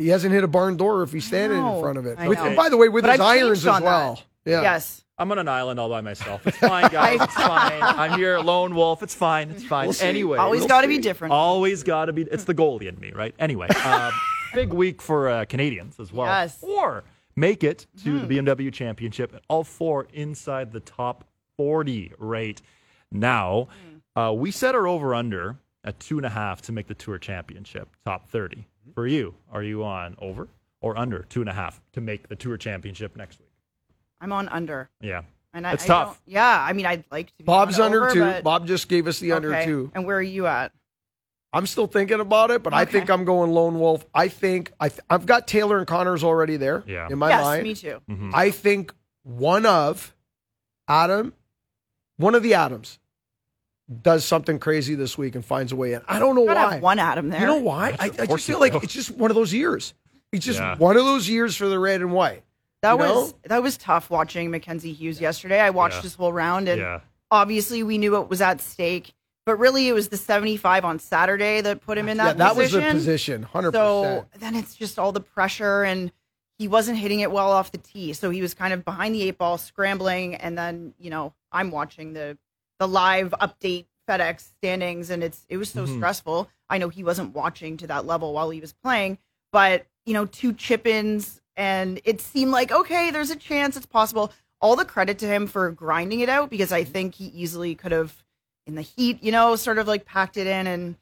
He hasn't hit a barn door if he's standing in front of it. With- and by the way, with But his I've irons as well. Yeah. Yes. I'm on an island all by myself. It's fine, guys. it's fine. I'm here, lone wolf. It's fine. It's fine. anyway, Always We'll got to be different. Always got to be. It's the goalie in me, right? Anyway, um, big week for uh, Canadians as well. Yes. Four make it to the BMW Championship, and all four inside the top 40 rate. Now, uh, we set our over under at two and a half to make the Tour Championship top 30. For you, are you on over or under two and a half to make the Tour Championship next week? I'm on under. Yeah. And I, It's I tough. don't- Yeah, I mean, I'd like to. Be Bob's on under over, two. but- Bob just gave us the under okay. two. And where are you at? I'm still thinking about it, but I Okay. think I'm going lone wolf. I think I th- I've got Taylor and Conners already there Yeah. in my yes, mind. me too. Mhm. I think one of Adam, one of the Adams, does something crazy this week and finds a way in. I don't know why. have one Adam there. You know why? I, I just feel like it's just one of those years. It's just Yeah. one of those years for the red and white. That you was know? that was tough watching Mackenzie Hughes yesterday. I watched Yeah. this whole round, and Yeah. obviously we knew what was at stake. But really, it was the 75 on Saturday that put him in that yeah, that was position. the position, hundred So percent. then it's just all the pressure, and he wasn't hitting it well off the tee. So he was kind of behind the eight ball, scrambling, and then you know I'm watching the the live update FedEx standings, and it's it was so mm-hmm. stressful. I know he wasn't watching to that level while he was playing, but you know two chip ins, and it seemed like okay, there's a chance, it's possible. All the credit to him for grinding it out because I mm-hmm. think he easily could have in the heat, you know, sort of like packed it in and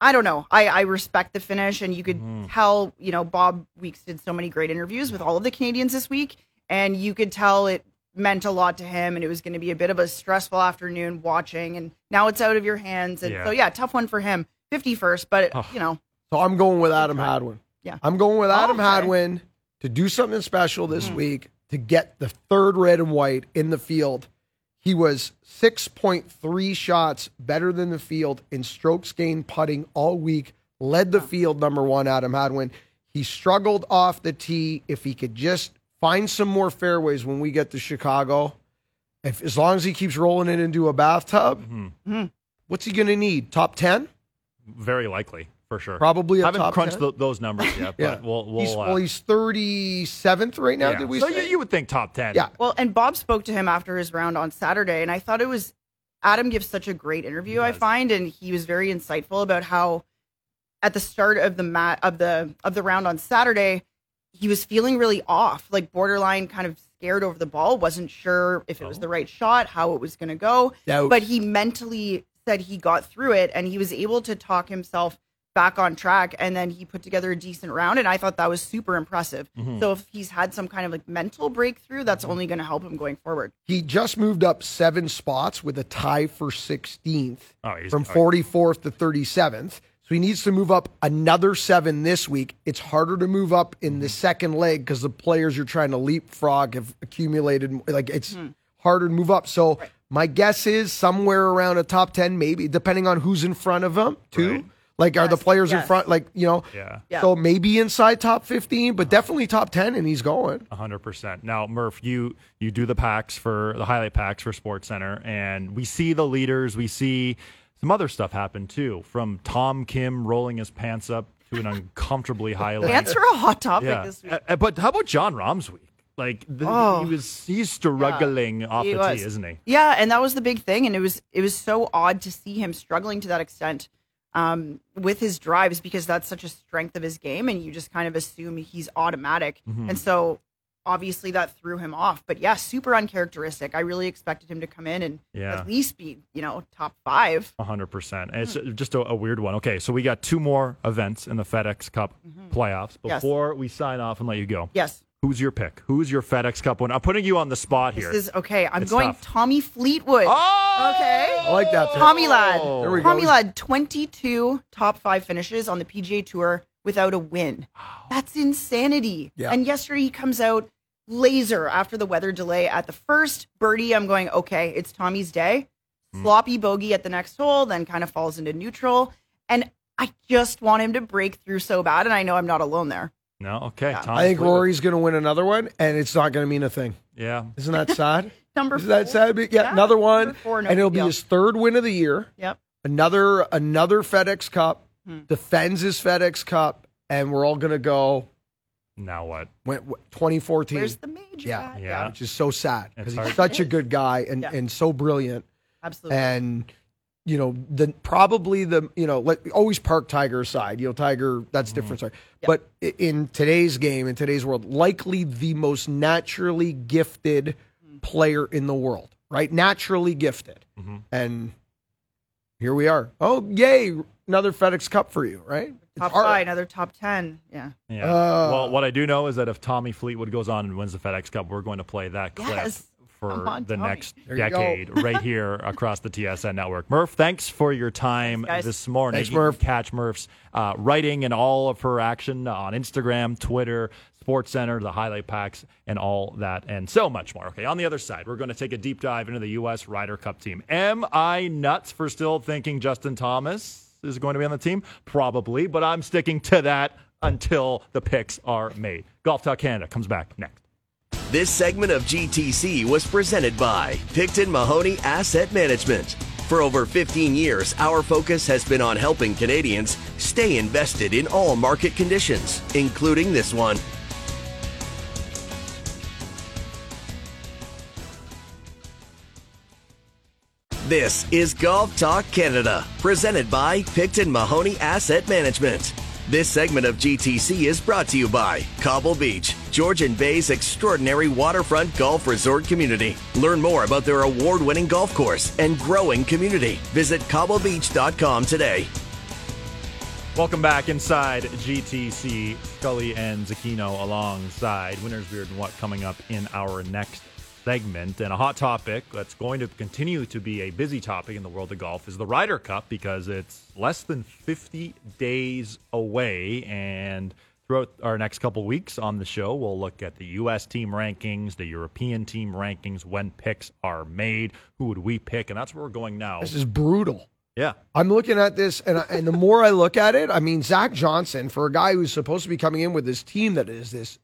I don't know. I, I respect the finish, and you could mm-hmm. tell, you know, Bob Weeks did so many great interviews with all of the Canadians this week, and you could tell it meant a lot to him, and it was going to be a bit of a stressful afternoon watching, and now it's out of your hands, and Yeah. so yeah, tough one for him, fifty first, but Oh. you know, So I'm going with Adam Hadwin. Yeah. I'm going with Adam Okay. Hadwin to do something special this mm. week to get the third red and white in the field. He was 6.3 shots better than the field in strokes gained putting all week, led the field number one, Adam Hadwin. He struggled off the tee. If he could just find some more fairways when we get to Chicago, if as long as he keeps rolling it into a bathtub, Mm-hmm. what's he going to need? Top 10? Very likely, for sure. Probably a I haven't top crunched 10? tho- those numbers yet, but Yeah. we'll, we'll he's, uh, well, he's 37th right now, yeah. did we so say? you, you would think top 10. Yeah. well, and Bob spoke to him after his round on Saturday, and I thought it was Adam gives such a great interview. I find, and he was very insightful about how at the start of the mat of the of the round on Saturday, he was feeling really off, like borderline kind of scared over the ball, wasn't sure if it was Oh. the right shot, how it was going to go. Doubt. But he mentally said he got through it and he was able to talk himself back on track and then he put together a decent round and I thought that was super impressive. Mm-hmm. So if he's had some kind of like mental breakthrough, that's only going to help him going forward. He just moved up seven spots with a tie for 16th Oh, from oh, 44th to 37th. So So he needs to move up another seven this week. It's harder to move up in the second leg because the players you're trying to leapfrog have accumulated. Like it's hmm. harder to move up. So my guess is somewhere around a top 10, maybe, depending on who's in front of him, too. Right. Like, are the Yes, players in front? Like, you know, Yeah. Yeah. so maybe inside top 15, but uh-huh. definitely top 10, and he's going. hundred percent. Now, Murph, you you do the packs for the highlight packs for Sports Center, and we see the leaders. We see some other stuff happened too, from Tom Kim rolling his pants up to an uncomfortably high level. Pants are a hot topic yeah. this week. Uh, uh, but how about Jon Rahm's week? Like the, Oh. he was, he's struggling off He the was. tee, isn't he? Yeah, and that was the big thing, and it was it was so odd to see him struggling to that extent um, with his drives because that's such a strength of his game, and you just kind of assume he's automatic, Mm-hmm. and so obviously that threw him off. But yeah, super uncharacteristic. I really expected him to come in and Yeah. at least be you know top five. Hundred percent. And It's just a, a weird one. Okay, so we got two more events in the FedEx Cup playoffs. Mm-hmm. Yes. Before we sign off and let you go, Yes, who's your pick? Who's your FedEx Cup one? I'm putting you on the spot here. this is okay. I'm It's going tough. Tommy Fleetwood. oh, Okay. I like that. pick. Tommy Lad. There we go. Tommy Lad, 22 top five finishes on the PGA Tour without a win. That's insanity. Yeah. And yesterday he comes out laser after the weather delay at the first birdie. I'm going, okay, it's Tommy's day. Hmm. Sloppy bogey at the next hole, then kind of falls into neutral. And I just want him to break through so bad. And I know I'm not alone there. No, okay. Tom I think Rory's going to win another one, and it's not going to mean a thing. Yeah. Isn't that sad? Number Isn't that sad? Yeah, Yeah, another one, four, no and it'll big be his third win of the year. Yep. Another another FedEx Cup Hmm. defends his FedEx Cup, and we're all going to go Now what? when, when- 2014. Where's the major? Yeah. at? Yeah. which is so sad because he's such a good guy and, Yeah. and so brilliant. Absolutely. And you know, the probably the you know, let always park Tiger aside. You know, Tiger that's Mm-hmm. different. Sorry, but in today's game, in today's world, likely the most naturally gifted Mm. player in the world. Right, naturally gifted, Mm-hmm. and here we are. Oh, yay! Another FedEx Cup for you, right? Top hard. five, another top 10. Yeah. Yeah. Uh, well, what I do know is that if Tommy Fleetwood goes on and wins the FedEx Cup, we're going to play that clip Yes. For on, the Tommy. next There decade right here across the TSN network. Murph, thanks for your time Thanks, this morning. Thanks, You can Murph. catch Murph's uh, writing and all of her action on Instagram, Twitter, Sports Center, the highlight packs, and all that, and so much more. Okay, on the other side, we're going to take a deep dive into the U.S. Ryder Cup team. Am I nuts for still thinking Justin Thomas is going to be on the team? Probably, but I'm sticking to that until the picks are made. Golf Talk Canada comes back next. This segment of GTC was presented by Picton Mahoney Asset Management. For over 15 years, our focus has been on helping Canadians stay invested in all market conditions, including this one. This is Golf Talk Canada, presented by Picton Mahoney Asset Management. This segment of GTC is brought to you by Cobble Beach, Georgian Bay's extraordinary waterfront golf resort community. Learn more about their award winning golf course and growing community. Visit cobblebeach.com today. Welcome back inside GTC. Scully and Zecchino alongside Winners Beard and What coming up in our next segment. And a hot topic that's going to continue to be a busy topic in the world of golf is the Ryder Cup because it's less than 50 days away. And throughout our next couple weeks on the show, we'll look at the U.S. team rankings, the European team rankings, when picks are made, who would we pick, and that's where we're going now. This is brutal. Yeah. I'm looking at this, and I- and the more I look at it, I mean, Zach Johnson, for a guy who's supposed to be coming in with this team that is this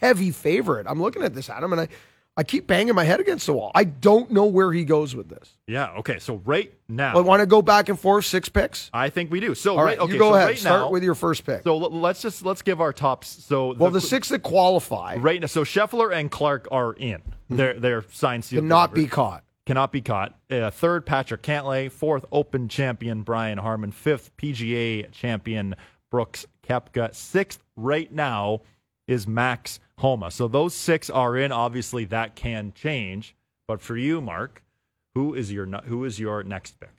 heavy favorite, I'm looking at this, Adam, and I, I keep banging my head against the wall. I don't know where he goes with this. Yeah. Okay. So right now, I want to go back and forth, six picks. I think we do. So All right, right, okay, you go so ahead. Right Start now, with your first pick. So let's just let's give our tops. So well, the six that qualify right now. So Scheffler and Clark are in. They're they're signed sealed. cannot be caught. Cannot be caught. Uh, third, Patrick Cantlay. Fourth, Open champion Brian Harman. Fifth, PGA champion Brooks Koepka. Sixth, right now, is Max Homa. So those six are in. Obviously, that can change. But for you, Mark, who is your who is your next pick?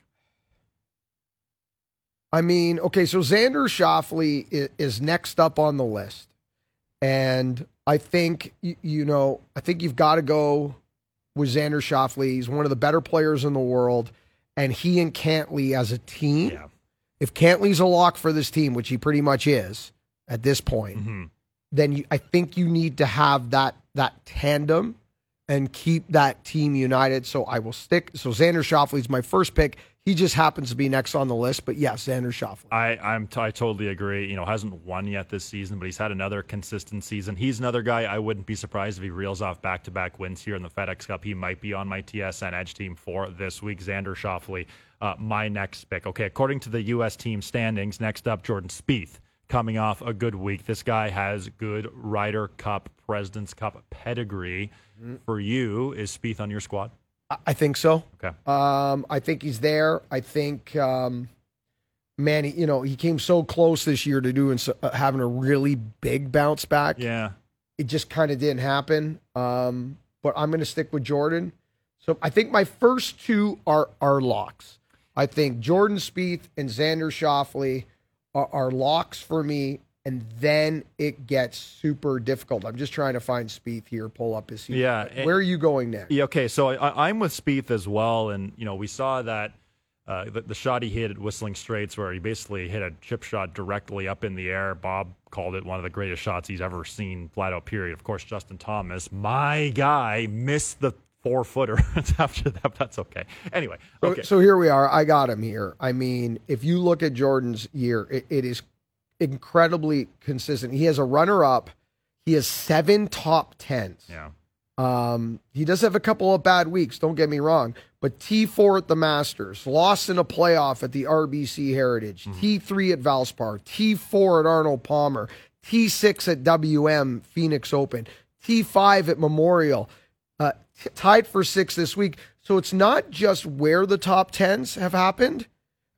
I mean, okay, so Xander Schauffele is, is next up on the list. And I think, y- you know, I think you've got to go with Xander Schauffele. He's one of the better players in the world. And he and Cantlay as a team Yeah. if Cantlay's a lock for this team, which he pretty much is at this point, Mm-hmm. Then you, I think you need to have that that tandem and keep that team united. So I will stick. So Xander Schauffele's my first pick. He just happens to be next on the list, but yes, Xander Schauffele. I I'm t- I totally agree. You know, hasn't won yet this season, but he's had another consistent season. He's another guy I wouldn't be surprised if he reels off back-to-back wins here in the FedEx Cup. He might be on my TSN Edge team for this week. Xander Schauffele, uh, my next pick. Okay, according to the U.S. team standings, next up Jordan Spieth, coming off a good week. This guy has good Ryder Cup, President's Cup pedigree. For you, is Spieth on your squad? I- I think so. Okay. Um, I think he's there. I think, um, man, he, you know, he came so close this year to doing so, uh, having a really big bounce back. Yeah. It just kind of didn't happen. Um, but I'm going to stick with Jordan. So I think my first two are are locks. I think Jordan Spieth and Xander Schauffele are, are locks for me. And then it gets super difficult. I'm just trying to find Spieth here. Pull up his. Yeah, Where are you going next? Yeah, okay, so I, I'm with Spieth as well, and you know we saw that uh, the, the shot he hit at Whistling Straits, where he basically hit a chip shot directly up in the air. Bob called it one of the greatest shots he's ever seen, flat out. Period. Of course, Justin Thomas, my guy, missed the four footer after that. That's okay. Anyway, So, okay, so here we are. I got him here. I mean, if you look at Jordan's year, it, it is incredibly consistent. He has a runner up. He has seven top tens. yeah, Um, he does have a couple of bad weeks, don't get me wrong, but T4 at the Masters, lost in a playoff at the RBC Heritage, T3 at Valspar, T4 at Arnold Palmer, T6 at WM Phoenix Open, T5 at Memorial, uh, t- tied for six this week. So it's not just where the top tens have happened.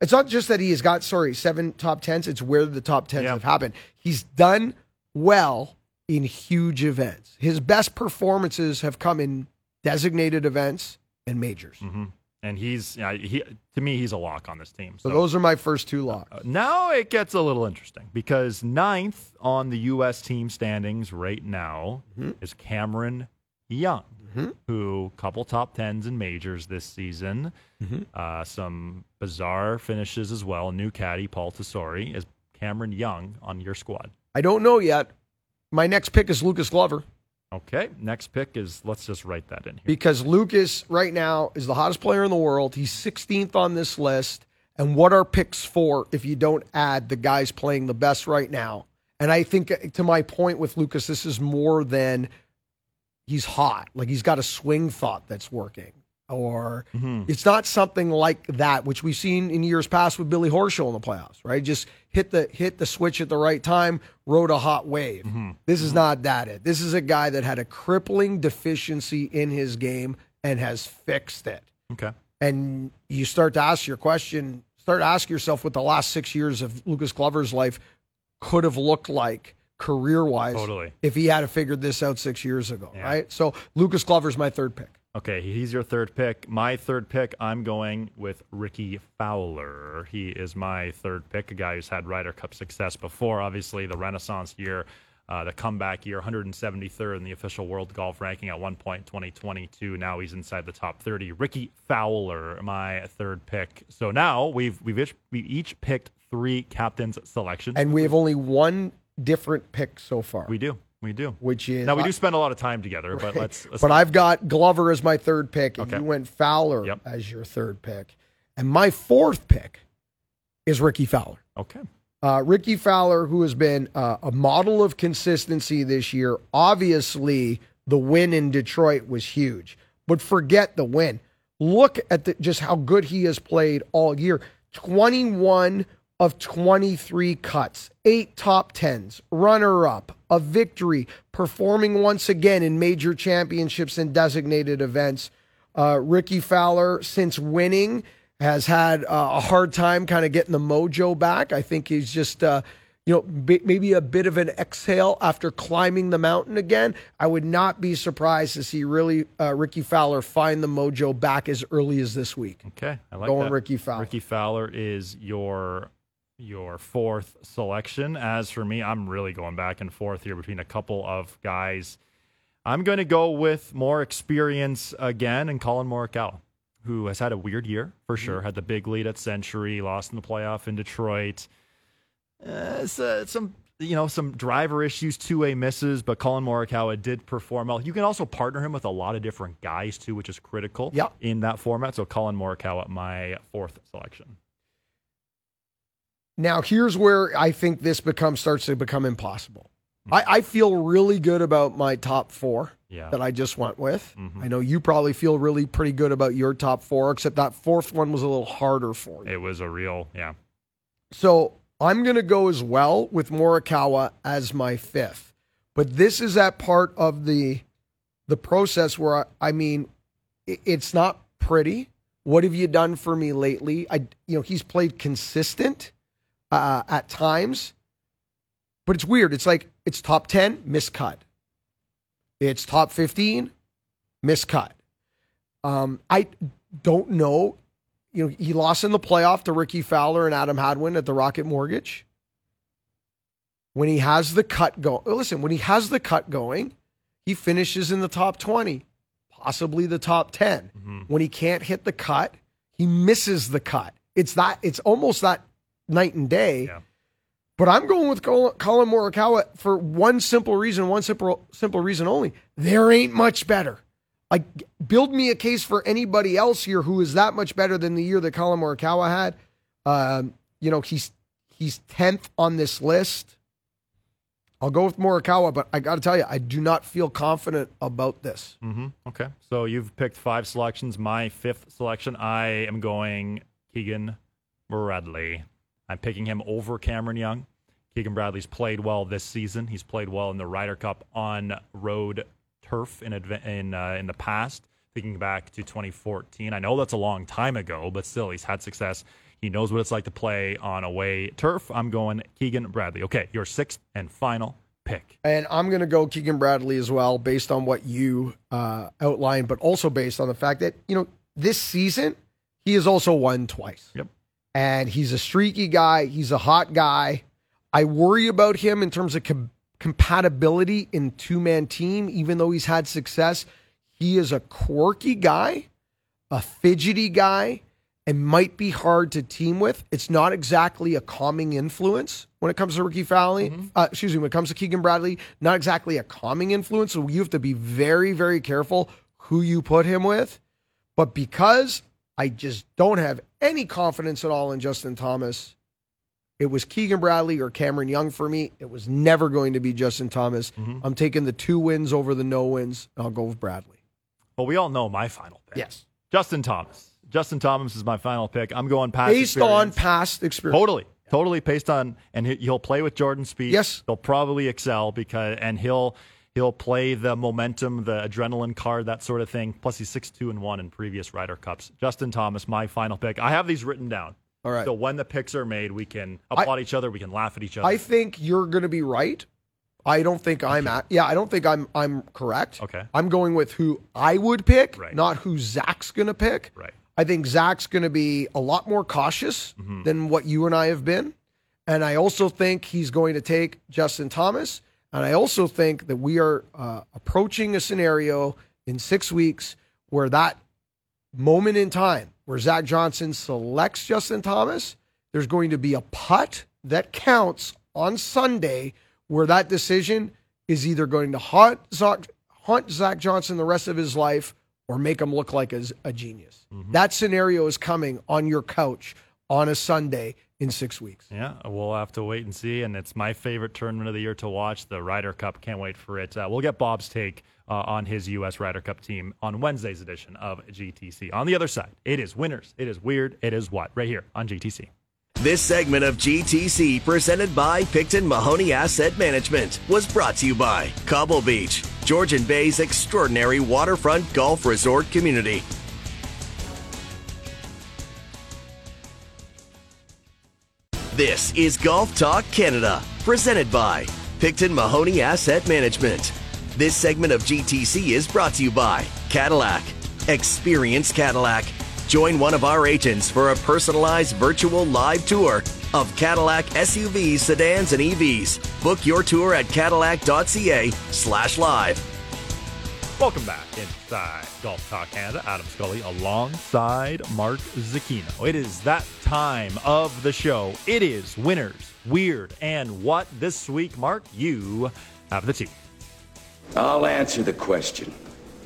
It's not just that he has got, sorry, seven top tens. It's where the top tens Yeah. have happened. He's done well in huge events. His best performances have come in designated events and majors. hmm and he's yeah, he to me he's a lock on this team. So those are my first two locks. Uh, Now it gets a little interesting because ninth on the U.S. team standings right now is Cameron Young, who couple top tens in majors this season. Uh, some bizarre finishes as well. New caddy Paul Tesori is Cameron Young on your squad. I don't know yet. My next pick is Lucas Glover Okay, next pick is let's just write that in here. because Lucas right now is the hottest player in the world. He's 16th on this list. And what are picks for if you don't add the guys playing the best right now? And I think uh, to my point with Lucas, this is more than he's hot. Like he's got a swing thought that's working. Or mm-hmm. it's not something like that, which we've seen in years past with Billy Horschel in the playoffs, right? Just hit the hit the switch at the right time, rode a hot wave. Mm-hmm. This is mm-hmm. not that it. This is a guy that had a crippling deficiency in his game and has fixed it. Okay, And you start to ask your question, start to ask yourself what the last six years of Lucas Glover's life could have looked like career wise Totally. if he had figured this out six years ago, Yeah. right? So Lucas Glover's my third pick. Okay, he's your third pick. My third pick, I'm going with Rickie Fowler. He is my third pick, a guy who's had Ryder Cup success before. Obviously, the Renaissance year, uh, the comeback year, 173rd in the official world golf ranking at one point, 2022. Now he's inside the top 30. Rickie Fowler, my third pick. So now we've we've each, we each picked three captains selections. And we have only one different pick so far, we do, we do. which is Now we do spend a lot of time together, but let's. let's But I've got Glover as my third pick, and Okay. you went Fowler Yep. as your third pick. And my fourth pick is Rickie Fowler. okay. Uh, Rickie Fowler, who has been uh, a model of consistency this year. Obviously, the win in Detroit was huge, but forget the win. Look at the, just how good he has played all year 21 of 23 cuts, eight top tens, runner up, a victory, performing once again in major championships and designated events. Uh, Rickie Fowler, since winning, has had uh, a hard time kind of getting the mojo back. I think he's just, uh, you know, b- maybe a bit of an exhale after climbing the mountain again. I would not be surprised to see really uh, Rickie Fowler find the mojo back as early as this week. Okay, I like Going that. Rickie Fowler. Rickie Fowler is your your fourth selection. As for me, I'm really going back and forth here between a couple of guys. I'm going to go with more experience again and Collin Morikawa. who has had a weird year for sure. Had the big lead at Sentry, lost in the playoff in Detroit. Uh, it's, uh, some you know some driver issues, two way misses, but Collin Morikawa did perform well. You can also partner him with a lot of different guys too, which is critical Yeah. in that format. So Collin Morikawa, my fourth selection. Now, here's where I think this becomes starts to become impossible. I, I feel really good about my top four Yeah. that I just went with. Mm-hmm. I know you probably feel really pretty good about your top four, except that fourth one was a little harder for you. It was a real yeah. So I'm going to go as well with Morikawa as my fifth. But this is that part of the the process where I, I mean, i- it's not pretty. What have you done for me lately? I, you know, he's played consistent uh, at times, but it's weird. It's like it's top ten, miscut. It's top fifteen, miscut. Um, I don't know you know, he lost in the playoff to Rickie Fowler and Adam Hadwin at the Rocket Mortgage. When he has the cut go, listen, when he has the cut going, he finishes in the top 20, possibly the top 10. When he can't hit the cut, he misses the cut. It's that it's almost that night and day. Yeah. But I'm going with Collin Morikawa for one simple reason, one simple simple reason only. There ain't much better. Like, build me a case for anybody else here who is that much better than the year that Collin Morikawa had. Um, you know, he's he's tenth on this list. I'll go with Morikawa, but I got to tell you, I do not feel confident about this. hmm Okay. So you've picked five selections. My fifth selection, I am going Keegan Bradley. I'm picking him over Cameron Young. Keegan Bradley's played well this season. He's played well in the Ryder Cup on road turf in in uh, in the past. Thinking back to 2014, I know that's a long time ago, but still, he's had success. He knows what it's like to play on away turf. I'm going Keegan Bradley. Okay, your sixth and final pick. And I'm going to go Keegan Bradley as well, based on what you uh, outlined, but also based on the fact that, you know, this season, he has also won twice. Yep. And he's a streaky guy. He's a hot guy. I worry about him in terms of com- compatibility in two man team, even though he's had success. He is a quirky guy, a fidgety guy, and might be hard to team with. It's not exactly a calming influence when it comes to Ricky Fowley. Uh, excuse me, when it comes to Keegan Bradley, not exactly a calming influence. So you have to be very, very careful who you put him with. But because I just don't have any confidence at all in Justin Thomas, it was Keegan Bradley or Cameron Young for me. It was never going to be Justin Thomas. Mm-hmm. I'm taking the two wins over the no wins. and I'll go with Bradley. Well, we all know my final pick. Yes. Justin Thomas. Justin Thomas is my final pick. I'm going past Based on experience. past experience. Totally, totally based on, and he- he'll play with Jordan Spieth. Yes. he'll probably excel because, and he'll he'll play the momentum, the adrenaline card, that sort of thing. Plus, he's six two and one in previous Ryder Cups. Justin Thomas, my final pick. I have these written down. All right. So when the picks are made, we can applaud each other. We can laugh at each other. I think you're going to be right. I don't think I'm at. Yeah, I don't think I'm. I'm correct. Okay. I'm going with who I would pick, Right. not who Zach's going to pick. Right. I think Zach's going to be a lot more cautious Mm-hmm. than what you and I have been, and I also think he's going to take Justin Thomas. And I also think that we are uh, approaching a scenario in six weeks where that moment in time where Zach Johnson selects Justin Thomas, there's going to be a putt that counts on Sunday where that decision is either going to haunt Zach, haunt Zach Johnson the rest of his life or make him look like a, a genius. That scenario is coming on your couch on a Sunday in six weeks. Yeah, we'll have to wait and see. And it's my favorite tournament of the year to watch, the Ryder Cup. Can't wait for it. Uh, we'll get Bob's take uh, on his U.S. Ryder Cup team on Wednesday's edition of GTC. On the other side, it is winners. It is weird. It is what? Right here on GTC. This segment of GTC, presented by Picton Mahoney Asset Management, was brought to you by Cobble Beach, Georgian Bay's extraordinary waterfront golf resort community. This is Golf Talk Canada, presented by Picton Mahoney Asset Management. This segment of GTC is brought to you by Cadillac. Experience Cadillac. Join one of our agents for a personalized virtual live tour of Cadillac SUVs, sedans, and EVs. Book your tour at cadillac.ca slash live. Welcome back inside Golf Talk Canada. Adam Scully alongside Mark Zecchino. It is that time of the show. It is winners, weird, and what this week, Mark? You have the tea. I'll answer the question.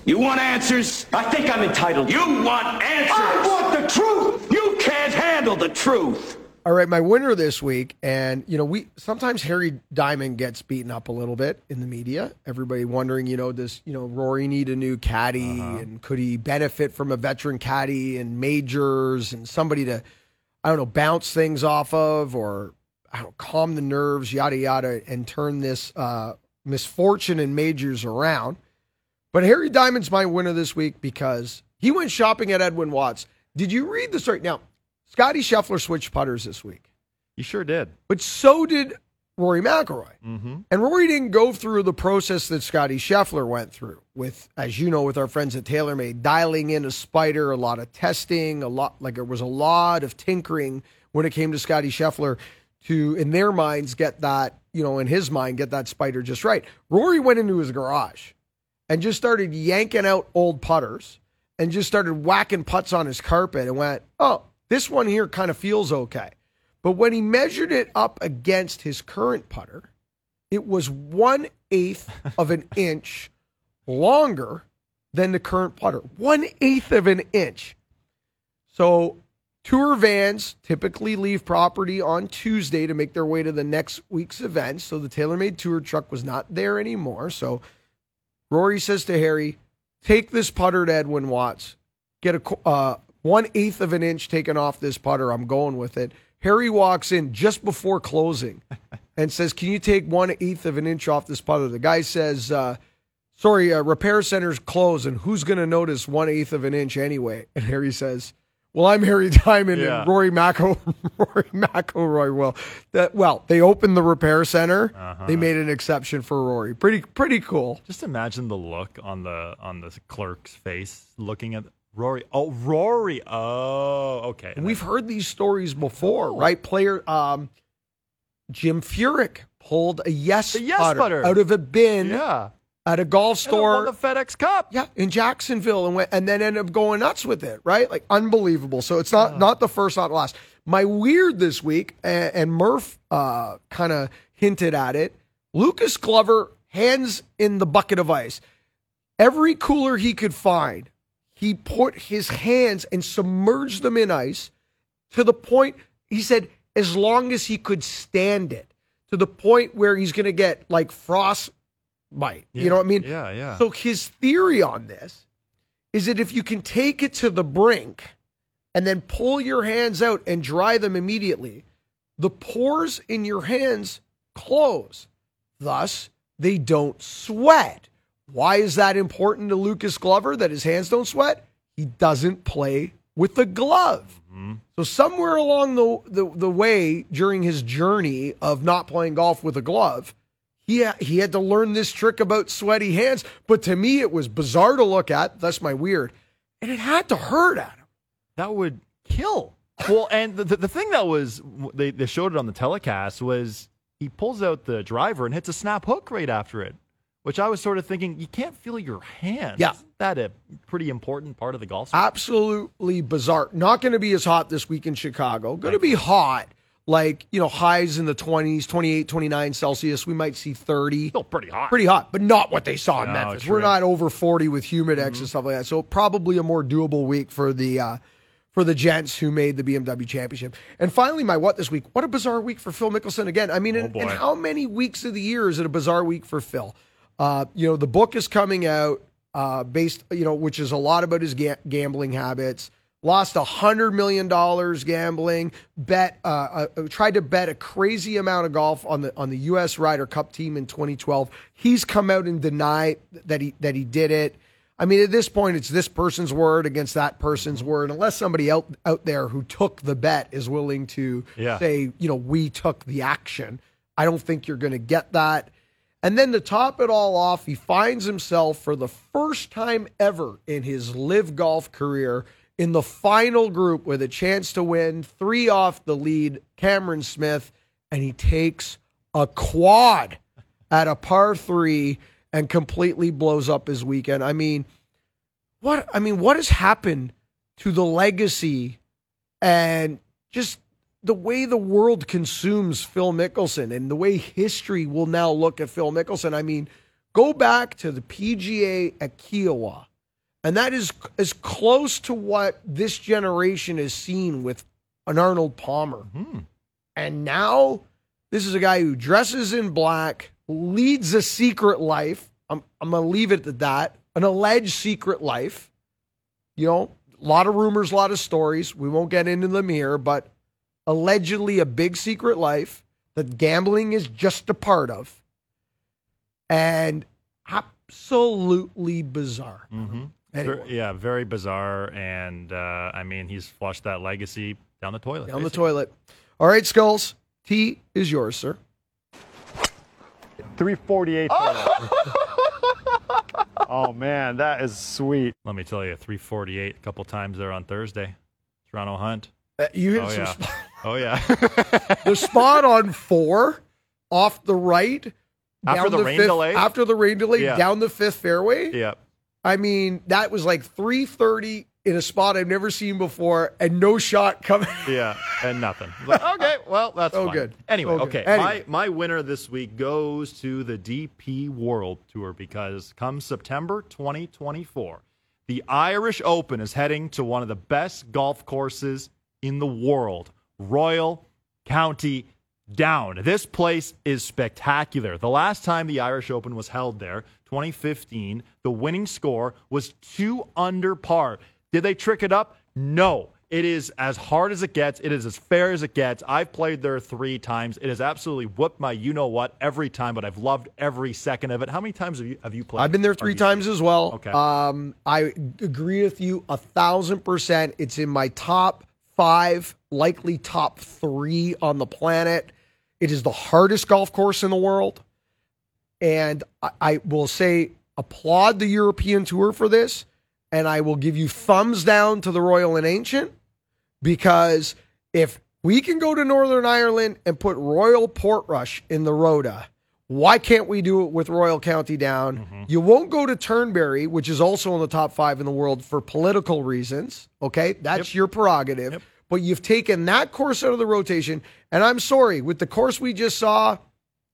You want answers? I think I'm entitled. You want answers? I want the truth. You can't handle the truth. All right, my winner this week, and you know, we sometimes Harry Diamond gets beaten up a little bit in the media. Everybody wondering, you know, does you know Rory need a new caddy, and could he benefit from a veteran caddy and majors and somebody to, I don't know, bounce things off of or I don't know, calm the nerves, yada yada, and turn this uh, misfortune in majors around. But Harry Diamond's my winner this week because he went shopping at Edwin Watts. Did you read the story? Now, Scotty Scheffler switched putters this week, He sure did. but so did Rory McIlroy. Mm-hmm. And Rory didn't go through the process that Scotty Scheffler went through with, as you know, with our friends at TaylorMade, dialing in a spider, a lot of testing, a lot like there was a lot of tinkering when it came to Scotty Scheffler to, in their minds, get that, you know, in his mind, get that spider just right. Rory went into his garage and just started yanking out old putters and just started whacking putts on his carpet and went, oh, this one here kind of feels okay. But when he measured it up against his current putter, it was one eighth of an inch longer than the current putter. One eighth of an inch. So tour vans typically leave property on Tuesday to make their way to the next week's event. So the TaylorMade tour truck was not there anymore. So Rory says to Harry, take this putter to Edwin Watts. Get a uh, one eighth of an inch taken off this putter. I'm going with it. Harry walks in just before closing and says, Can you take one eighth of an inch off this putter? The guy says, uh, Sorry, uh, repair center's closed, and who's going to notice one eighth of an inch anyway? And Harry says, Well, I'm Harry Diamond Yeah. and Rory, McIl- Rory McIlroy. Well, that, well, they opened the repair center. They made an exception for Rory. Pretty, pretty cool. Just imagine the look on the on the clerk's face looking at Rory. Oh, Rory. Oh, okay. We've heard these stories before, right? Player um, Jim Furyk pulled a yes, The yes putter putter. out of a bin yeah. at a golf store. the FedEx Cup. yeah, in Jacksonville, and went, and then ended up going nuts with it, right? Like unbelievable. So it's not not the first, not the last. My weird this week, and, and Murph uh, kind of hinted at it. Lucas Glover hands in the bucket of ice. Every cooler he could find, he put his hands and submerged them in ice to the point he said as long as he could stand it to the point where he's going to get like frostbite. You know what I mean? Yeah, yeah. So his theory on this is that if you can take it to the brink and then pull your hands out and dry them immediately, the pores in your hands close. Thus, they don't sweat. Why is that important to Lucas Glover that his hands don't sweat? He doesn't play with the glove. Mm-hmm. So somewhere along the, the the way during his journey of not playing golf with a glove, he ha- he had to learn this trick about sweaty hands. But to me, it was bizarre to look at. That's my weird, and it had to hurt at him. that would kill. Well, and the, the, the thing that was they, they showed it on the telecast was he pulls out the driver and hits a snap hook right after it, which I was sort of thinking you can't feel your hands. Yeah. Isn't that a pretty important part of the golf? swing? Absolutely bizarre. Not going to be as hot this week in Chicago. Going to be hot, like you know, highs in the twenties, 28, 29 Celsius. We might see thirty. Still pretty hot. pretty hot, but not what they saw in No, Memphis. true. We're not over 40 with humidex and stuff like that. So probably a more doable week for the uh, for the gents who made the BMW championship. And finally, my what this week? What a bizarre week for Phil Mickelson again. I mean, in, boy. in how many weeks of the year is it a bizarre week for Phil? Uh, you know, the book is coming out uh, based, you know, which is a lot about his ga- gambling habits. Lost a hundred million dollars gambling. Bet, uh, uh, tried to bet a crazy amount of golf on the on the U.S. Ryder Cup team in 2012. He's come out and denied that he that he did it. I mean, at this point, it's this person's word against that person's word. Unless somebody out out there who took the bet is willing to Yeah. say, you know, we took the action. I don't think you're going to get that. And then to top it all off, he finds himself for the first time ever in his live golf career in the final group with a chance to win three off the lead, Cameron Smith, and he takes a quad at a par three and completely blows up his weekend. I mean, what I mean, what has happened to the legacy and just the way the world consumes Phil Mickelson and the way history will now look at Phil Mickelson? I mean, go back to the PGA at Kiawah. And that is as close to what this generation has seen with an Arnold Palmer. Mm-hmm. And now this is a guy who dresses in black, leads a secret life. I'm, I'm going to leave it at that an alleged secret life. You know, a lot of rumors, a lot of stories. We won't get into them here, but allegedly a big secret life that gambling is just a part of. And absolutely bizarre. Mm-hmm. Anyway. Ver- yeah, very bizarre. And uh, I mean, he's flushed that legacy down the toilet. Down the toilet. All right, Skulls. T is yours, sir. 348. oh man, that is sweet. Let me tell you, 348 a couple times there on Thursday. Toronto Hunt. Uh, you hit Oh, some yeah. Oh, yeah. the spot on four off the right. After down the rain fifth, delay? After the rain delay, Yeah. down the fifth fairway. yep. I mean, that was like 330 in a spot I've never seen before and no shot coming. Yeah, and nothing. Like, okay, well, that's So fine. good. Anyway, oh, good. okay. Anyway. My my winner this week goes to the DP World Tour because come September 2024, the Irish Open is heading to one of the best golf courses in the world, Royal County Down. This place is spectacular. The last time the Irish Open was held there, 2015, the winning score was 2 under par. Did they trick it up? No. It is as hard as it gets. It is as fair as it gets. I've played there three times. It has absolutely whooped my you know what every time, but I've loved every second of it. How many times have you have you played? I've been there three times as well. Okay. Um, I agree with you a thousand percent. It's in my top five, likely top three on the planet. It is the hardest golf course in the world. And I, I will say, applaud the European Tour for this. And I will give you thumbs down to the Royal and Ancient because if we can go to Northern Ireland and put Royal Portrush in the Rhoda, why can't we do it with Royal County Down? Mm-hmm. You won't go to Turnberry, which is also in the top five in the world for political reasons. Okay, that's your prerogative. But you've taken that course out of the rotation, and I'm sorry with the course we just saw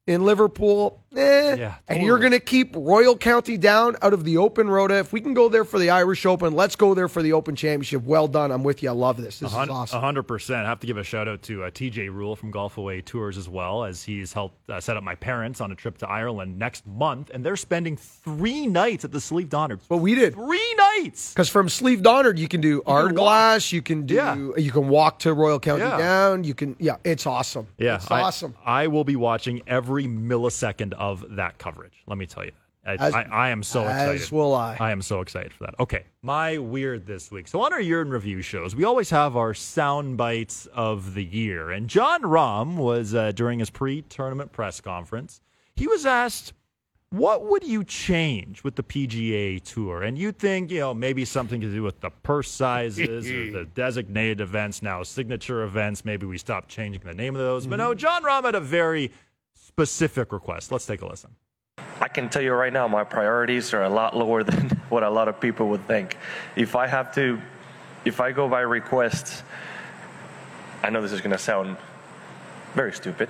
in Liverpool. Eh, Yeah, and you're going to keep Royal County Down out of the Open Rhoda. If we can go there for the Irish Open, let's go there for the Open Championship. Well done. I'm with you. I love this. This is awesome. hundred percent. I have to give a shout out to uh, TJ Rule from Golf Away Tours as well, as he's helped uh, set up my parents on a trip to Ireland next month, and they're spending three nights at the Slieve Donard. What we did. Three nights. Because from Slieve Donard, you can do Ardglass, you can do, Yeah. you can walk to Royal County Yeah. Down, you can, yeah, it's awesome. Yeah, it's I- awesome. I, will be watching every millisecond of that coverage. Let me tell you. I, As- I, I am so as excited. will I. I am so excited for that. Okay, my weird this week. So on our year in review shows, we always have our sound bites of the year. And Jon Rahm was uh, during his pre-tournament press conference. He was asked, "What would you change with the PGA Tour?" And you think, you know, maybe something to do with the purse sizes or the designated events now signature events. Maybe we stop changing the name of those. But no, Jon Rahm had a very specific request. Let's take a listen. I can tell you right now, my priorities are a lot lower than what a lot of people would think. If I have to, if I go by requests, I know this is going to sound very stupid,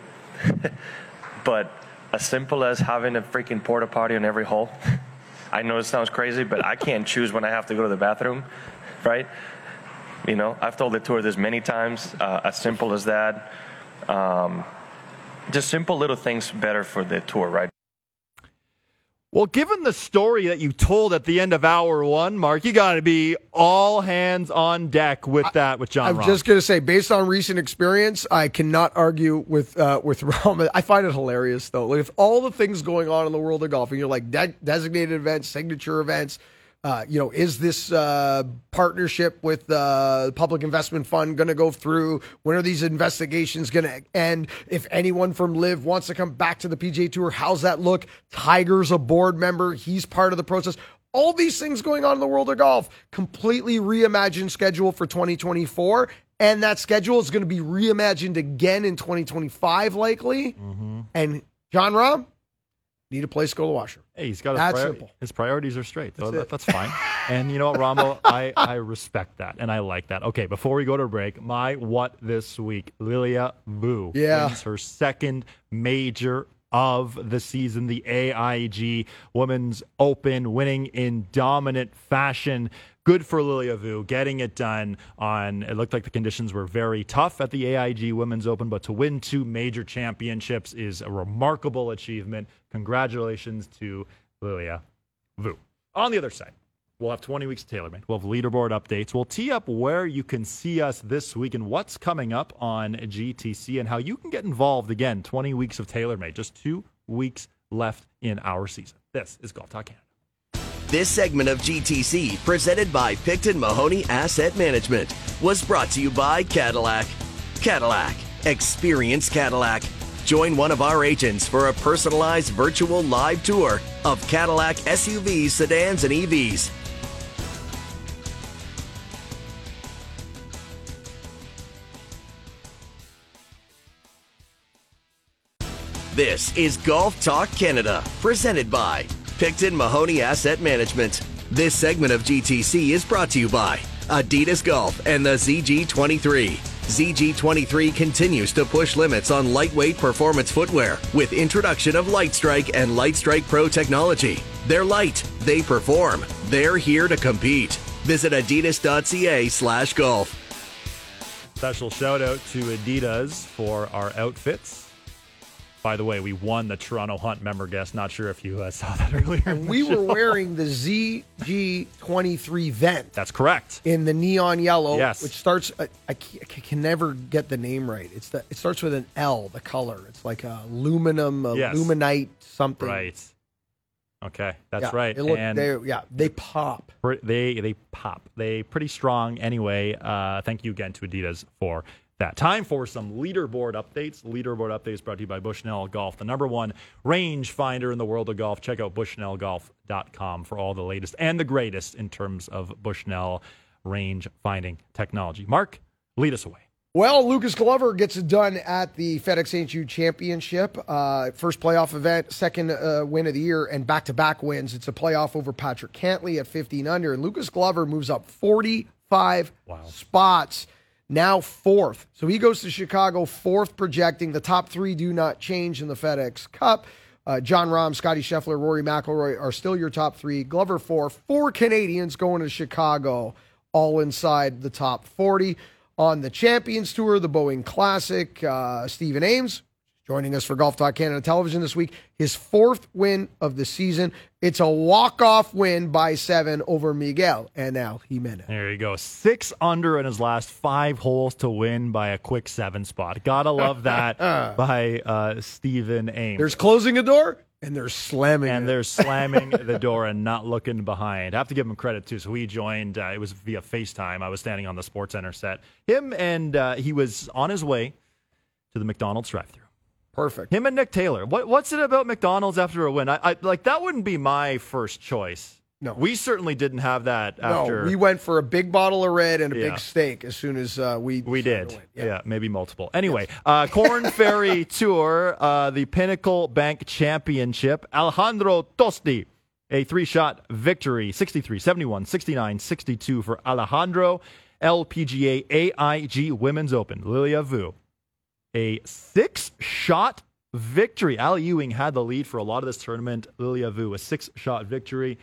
but as simple as having a freaking porta potty on every hole. I know it sounds crazy, but I can't choose when I have to go to the bathroom, right? You know, I've told the tour this many times. Uh, as simple as that. Um, just simple little things better for the tour, right? Well, given the story that you told at the end of hour one, Mark, you got to be all hands on deck with that with Jon I'm Rahm. just going to say, based on recent experience, I cannot argue with uh, with Rahm. I find it hilarious though. Like, if all the things going on in the world of golf, and you're like de- designated events, signature events. Uh, you know, is this uh, partnership with uh, the Public Investment Fund going to go through? When are these investigations going to end? If anyone from Live wants to come back to the PGA Tour, how's that look? Tiger's a board member; he's part of the process all these things going on in the world of golf. Completely reimagined schedule for 2024. And that schedule is going to be reimagined again in 2025, likely. And Jon Rahm need a place to go to the washroom. Hey, he's got his, That's priori- simple. his priorities are straight. So That's that, that's fine. and you know what, Rambo? I, I respect that and I like that. Okay, before we go to break, my what this week? Lilia Vu Yeah. wins her second major of the season, the AIG Women's Open, winning in dominant fashion. Good for Lilia Vu getting it done on it looked like the conditions were very tough at the AIG Women's Open, but to win two major championships is a remarkable achievement. Congratulations to Lilia Vu. On the other side, we'll have 20 weeks of TaylorMade. We'll have leaderboard updates. We'll tee up where you can see us this week and what's coming up on GTC and how you can get involved again. 20 weeks of TaylorMade, just two weeks left in our season. This is Golf Talk Canada. This segment of GTC, presented by Picton Mahoney Asset Management, was brought to you by Cadillac. Cadillac. Experience Cadillac. Join one of our agents for a personalized virtual live tour of Cadillac SUVs, sedans, and EVs. This is Golf Talk Canada, presented by Picton Mahoney Asset Management. This segment of GTC is brought to you by Adidas Golf and the ZG23. ZG23 continues to push limits on lightweight performance footwear with introduction of Lightstrike and Lightstrike Pro technology. They're light, they perform, they're here to compete. Visit adidas.ca slash golf. Special shout out to Adidas for our outfits. By the way, we won the Toronto Hunt member guest. Not sure if you uh, saw that earlier. We were wearing the ZG23 vent That's correct. in the neon yellow, Yes. which starts. I, I can never get the name right. It's the. It starts with an L. The color. It's like a aluminum, a Yes. luminite something. Right. Okay, that's Yeah, right. It look, and they, yeah, they pop. They they pop. They pretty strong anyway. Uh, thank you again to Adidas for that. Time for some leaderboard updates. Leaderboard updates brought to you by Bushnell Golf, the number one range finder in the world of golf. Check out bushnellgolf.com for all the latest and the greatest in terms of Bushnell range finding technology. Mark, lead us away. Well, Lucas Glover gets it done at the FedEx St. Jude Championship. Uh, first playoff event, second uh, win of the year, and back to back wins. It's a playoff over Patrick Cantlay at 15 under. And Lucas Glover moves up 45 spots, now fourth. So he goes to Chicago, fourth, projecting. The top three do not change in the FedEx Cup. Uh, Jon Rahm, Scotty Scheffler, Rory McIlroy are still your top three. Glover four, four Canadians going to Chicago, all inside the top 40 on the Champions Tour, the Boeing Classic. Uh, Stephen Ames joining us for Golf Talk Canada Television this week. His fourth win of the season. It's a walk-off win by seven over Miguel Ángel Jimenez. There you go. Six under in his last five holes to win by a quick seven spot. Gotta love that by uh, Stephen Ames. There's closing a door and there's slamming and it. they're slamming the door and not looking behind. I have to give him credit too. So he joined. Uh, it was via FaceTime. I was standing on the Sports Center set. Him and uh, he was on his way to the McDonald's drive-through. Perfect. Him and Nick Taylor. What, what's it about McDonald's after a win? I, I like that wouldn't be my first choice. No. we certainly didn't have that after. No, we went for a big bottle of red and a Yeah. big steak as soon as uh, we We did. win. Yeah. maybe multiple. Anyway, uh, Corn Ferry Tour, uh, the Pinnacle Bank Championship. Alejandro Tosti, a three shot victory 63, 71, 69, 62 for Alejandro. LPGA AIG Women's Open. Lilia Vu, a six shot victory. Ally Ewing had the lead for a lot of this tournament. Lilia Vu, a six shot victory.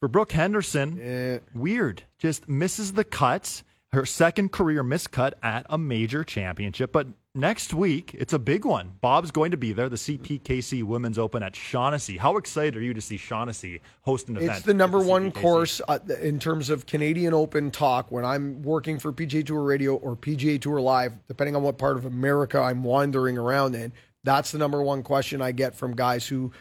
For Brooke Henderson, Eh, weird. Just misses the cut. Her second career miscut at a major championship. But next week, it's a big one. Bob's going to be there, the CPKC Women's Open at Shaughnessy. How excited are you to see Shaughnessy host an event? It's the number at one CPKC? course uh, in terms of Canadian Open talk when I'm working for PGA Tour Radio or PGA Tour Live, depending on what part of America I'm wandering around in. That's the number one question I get from guys who,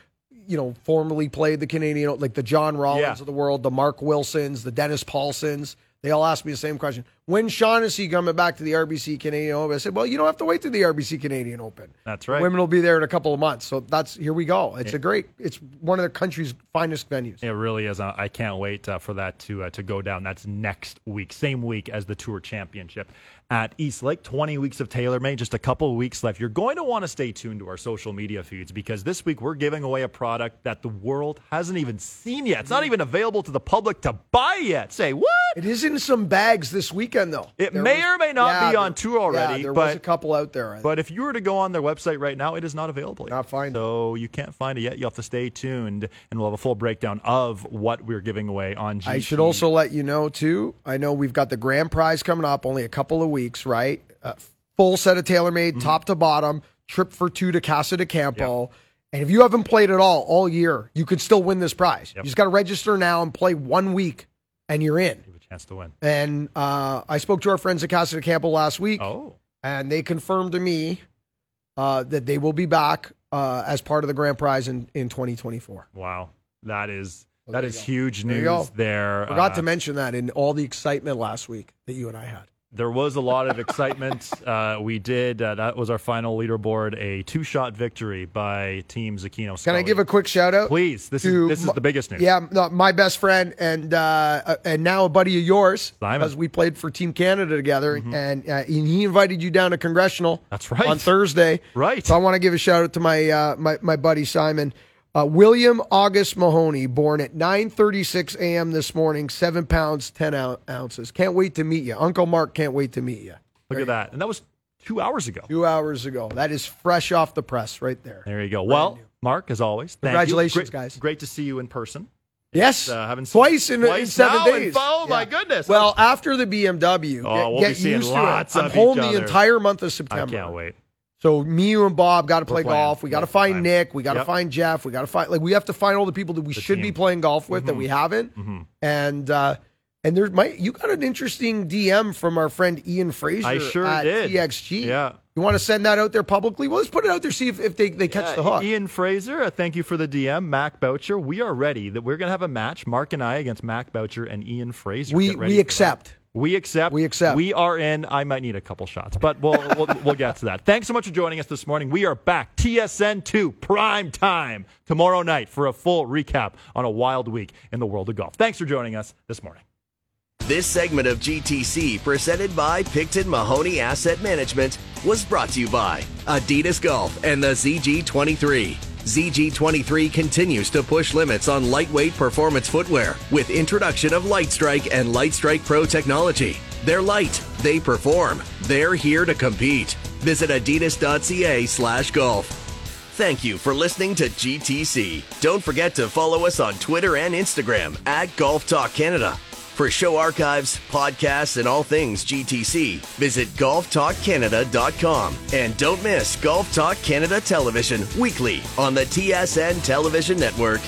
you know, formerly played the Canadian, like the John Rollins Yeah. of the world, the Mark Wilsons, the Dennis Paulsons. They all ask me the same question. when Shaughnessy coming back to the RBC Canadian Open? I said, well, you don't have to wait to the RBC Canadian Open. That's right. Women will be there in a couple of months. So that's here we go. It's a great. It's one of the country's finest venues. It really is. I can't wait uh, for that to uh, to go down. That's next week, same week as the Tour Championship at East Lake. 20 weeks of TaylorMade, just a couple of weeks left. You're going to want to stay tuned to our social media feeds because this week we're giving away a product that the world hasn't even seen yet. It's not even available to the public to buy yet. Say what? It is in some bags this weekend, though. It There may was- or may not yeah, be on tour already, Yeah, there but was a couple out there. I. But if you were to go on their website right now, it is not available. Yet. Not finding So you can't find it yet. You have to stay tuned, and we'll have a full breakdown of what we're giving away on GT. I should also let you know too. I know we've got the grand prize coming up, only a couple of weeks, right? Uh, full set of TaylorMade, Mm-hmm. top to bottom, trip for two to Casa de Campo. And if you haven't played at all all year, you could still win this prize. You just got to register now and play one week, and you're in. Give a chance to win. And uh, I spoke to our friends at Casa de Campo last week, Oh, and they confirmed to me uh, that they will be back uh, as part of the grand prize in, in 2024. wow, that is Well, that there is you go. huge There you news go. there. Forgot Uh, to mention that in all the excitement last week that you and I had. There was a lot of excitement. uh, we did. Uh, that was our final leaderboard. A two-shot victory by Team Zecchino. Can I give a quick shout out? Please. This is this is the biggest news. Yeah, no, my best friend and uh, uh, and now a buddy of yours, Simon. Mm-hmm. because we played for Team Canada together, and, uh, and he invited you down to congressional. That's right. on Thursday. Right. So I want to give a shout out to my uh, my my buddy Simon. Uh, William August Mahoney, born at 9:36 a.m. this morning, seven pounds ten ounces. Can't wait to meet you, Uncle Mark. Can't wait to meet you. Look at that, and that was two hours ago. Two hours ago. That is fresh off the press, right there. There you go. Well, Mark, as always. Congratulations, Great- guys. Great to see you in person. Yes, Uh, haven't twice in, in twice seven now, days. oh my goodness! Well, after the BMW, Oh, get, we'll get be seeing used to it. I'm home the entire month of September. I can't wait. So me, you, and Bob got to play golf. We got to find. Nick. We got to Yep. find Jeff. We got to find like we have to find all the people that we should be playing golf with that Mm-hmm. we haven't. And uh, and there might you got an interesting DM from our friend Ian Fraser. I sure at did. TXG. Yeah. You want to send that out there publicly? Well, let's put it out there. See if, if they, they catch the hook. Ian Fraser, uh, thank you for the DM. Mac Boucher, we are ready. That we're going to have a match, Mark and I against Mac Boucher and Ian Fraser. we we that. accept. We accept. We accept. We are in. I might need a couple shots, but we'll we'll, we'll get to that. Thanks so much for joining us this morning. We are back TSN two prime time tomorrow night for a full recap on a wild week in the world of golf. Thanks for joining us this morning. This segment of GTC, presented by Picton Mahoney Asset Management, was brought to you by Adidas Golf and the ZG23. ZG23 continues to push limits on lightweight performance footwear with introduction of Lightstrike and Lightstrike Pro technology. They're light, they perform, they're here to compete. Visit adidas.ca slash golf. Thank you for listening to GTC. Don't forget to follow us on Twitter and Instagram at Golf Talk Canada. For show archives, podcasts, and all things GTC, visit golftalkcanada.com. And don't miss Golf Talk Canada Television weekly on the TSN Television Network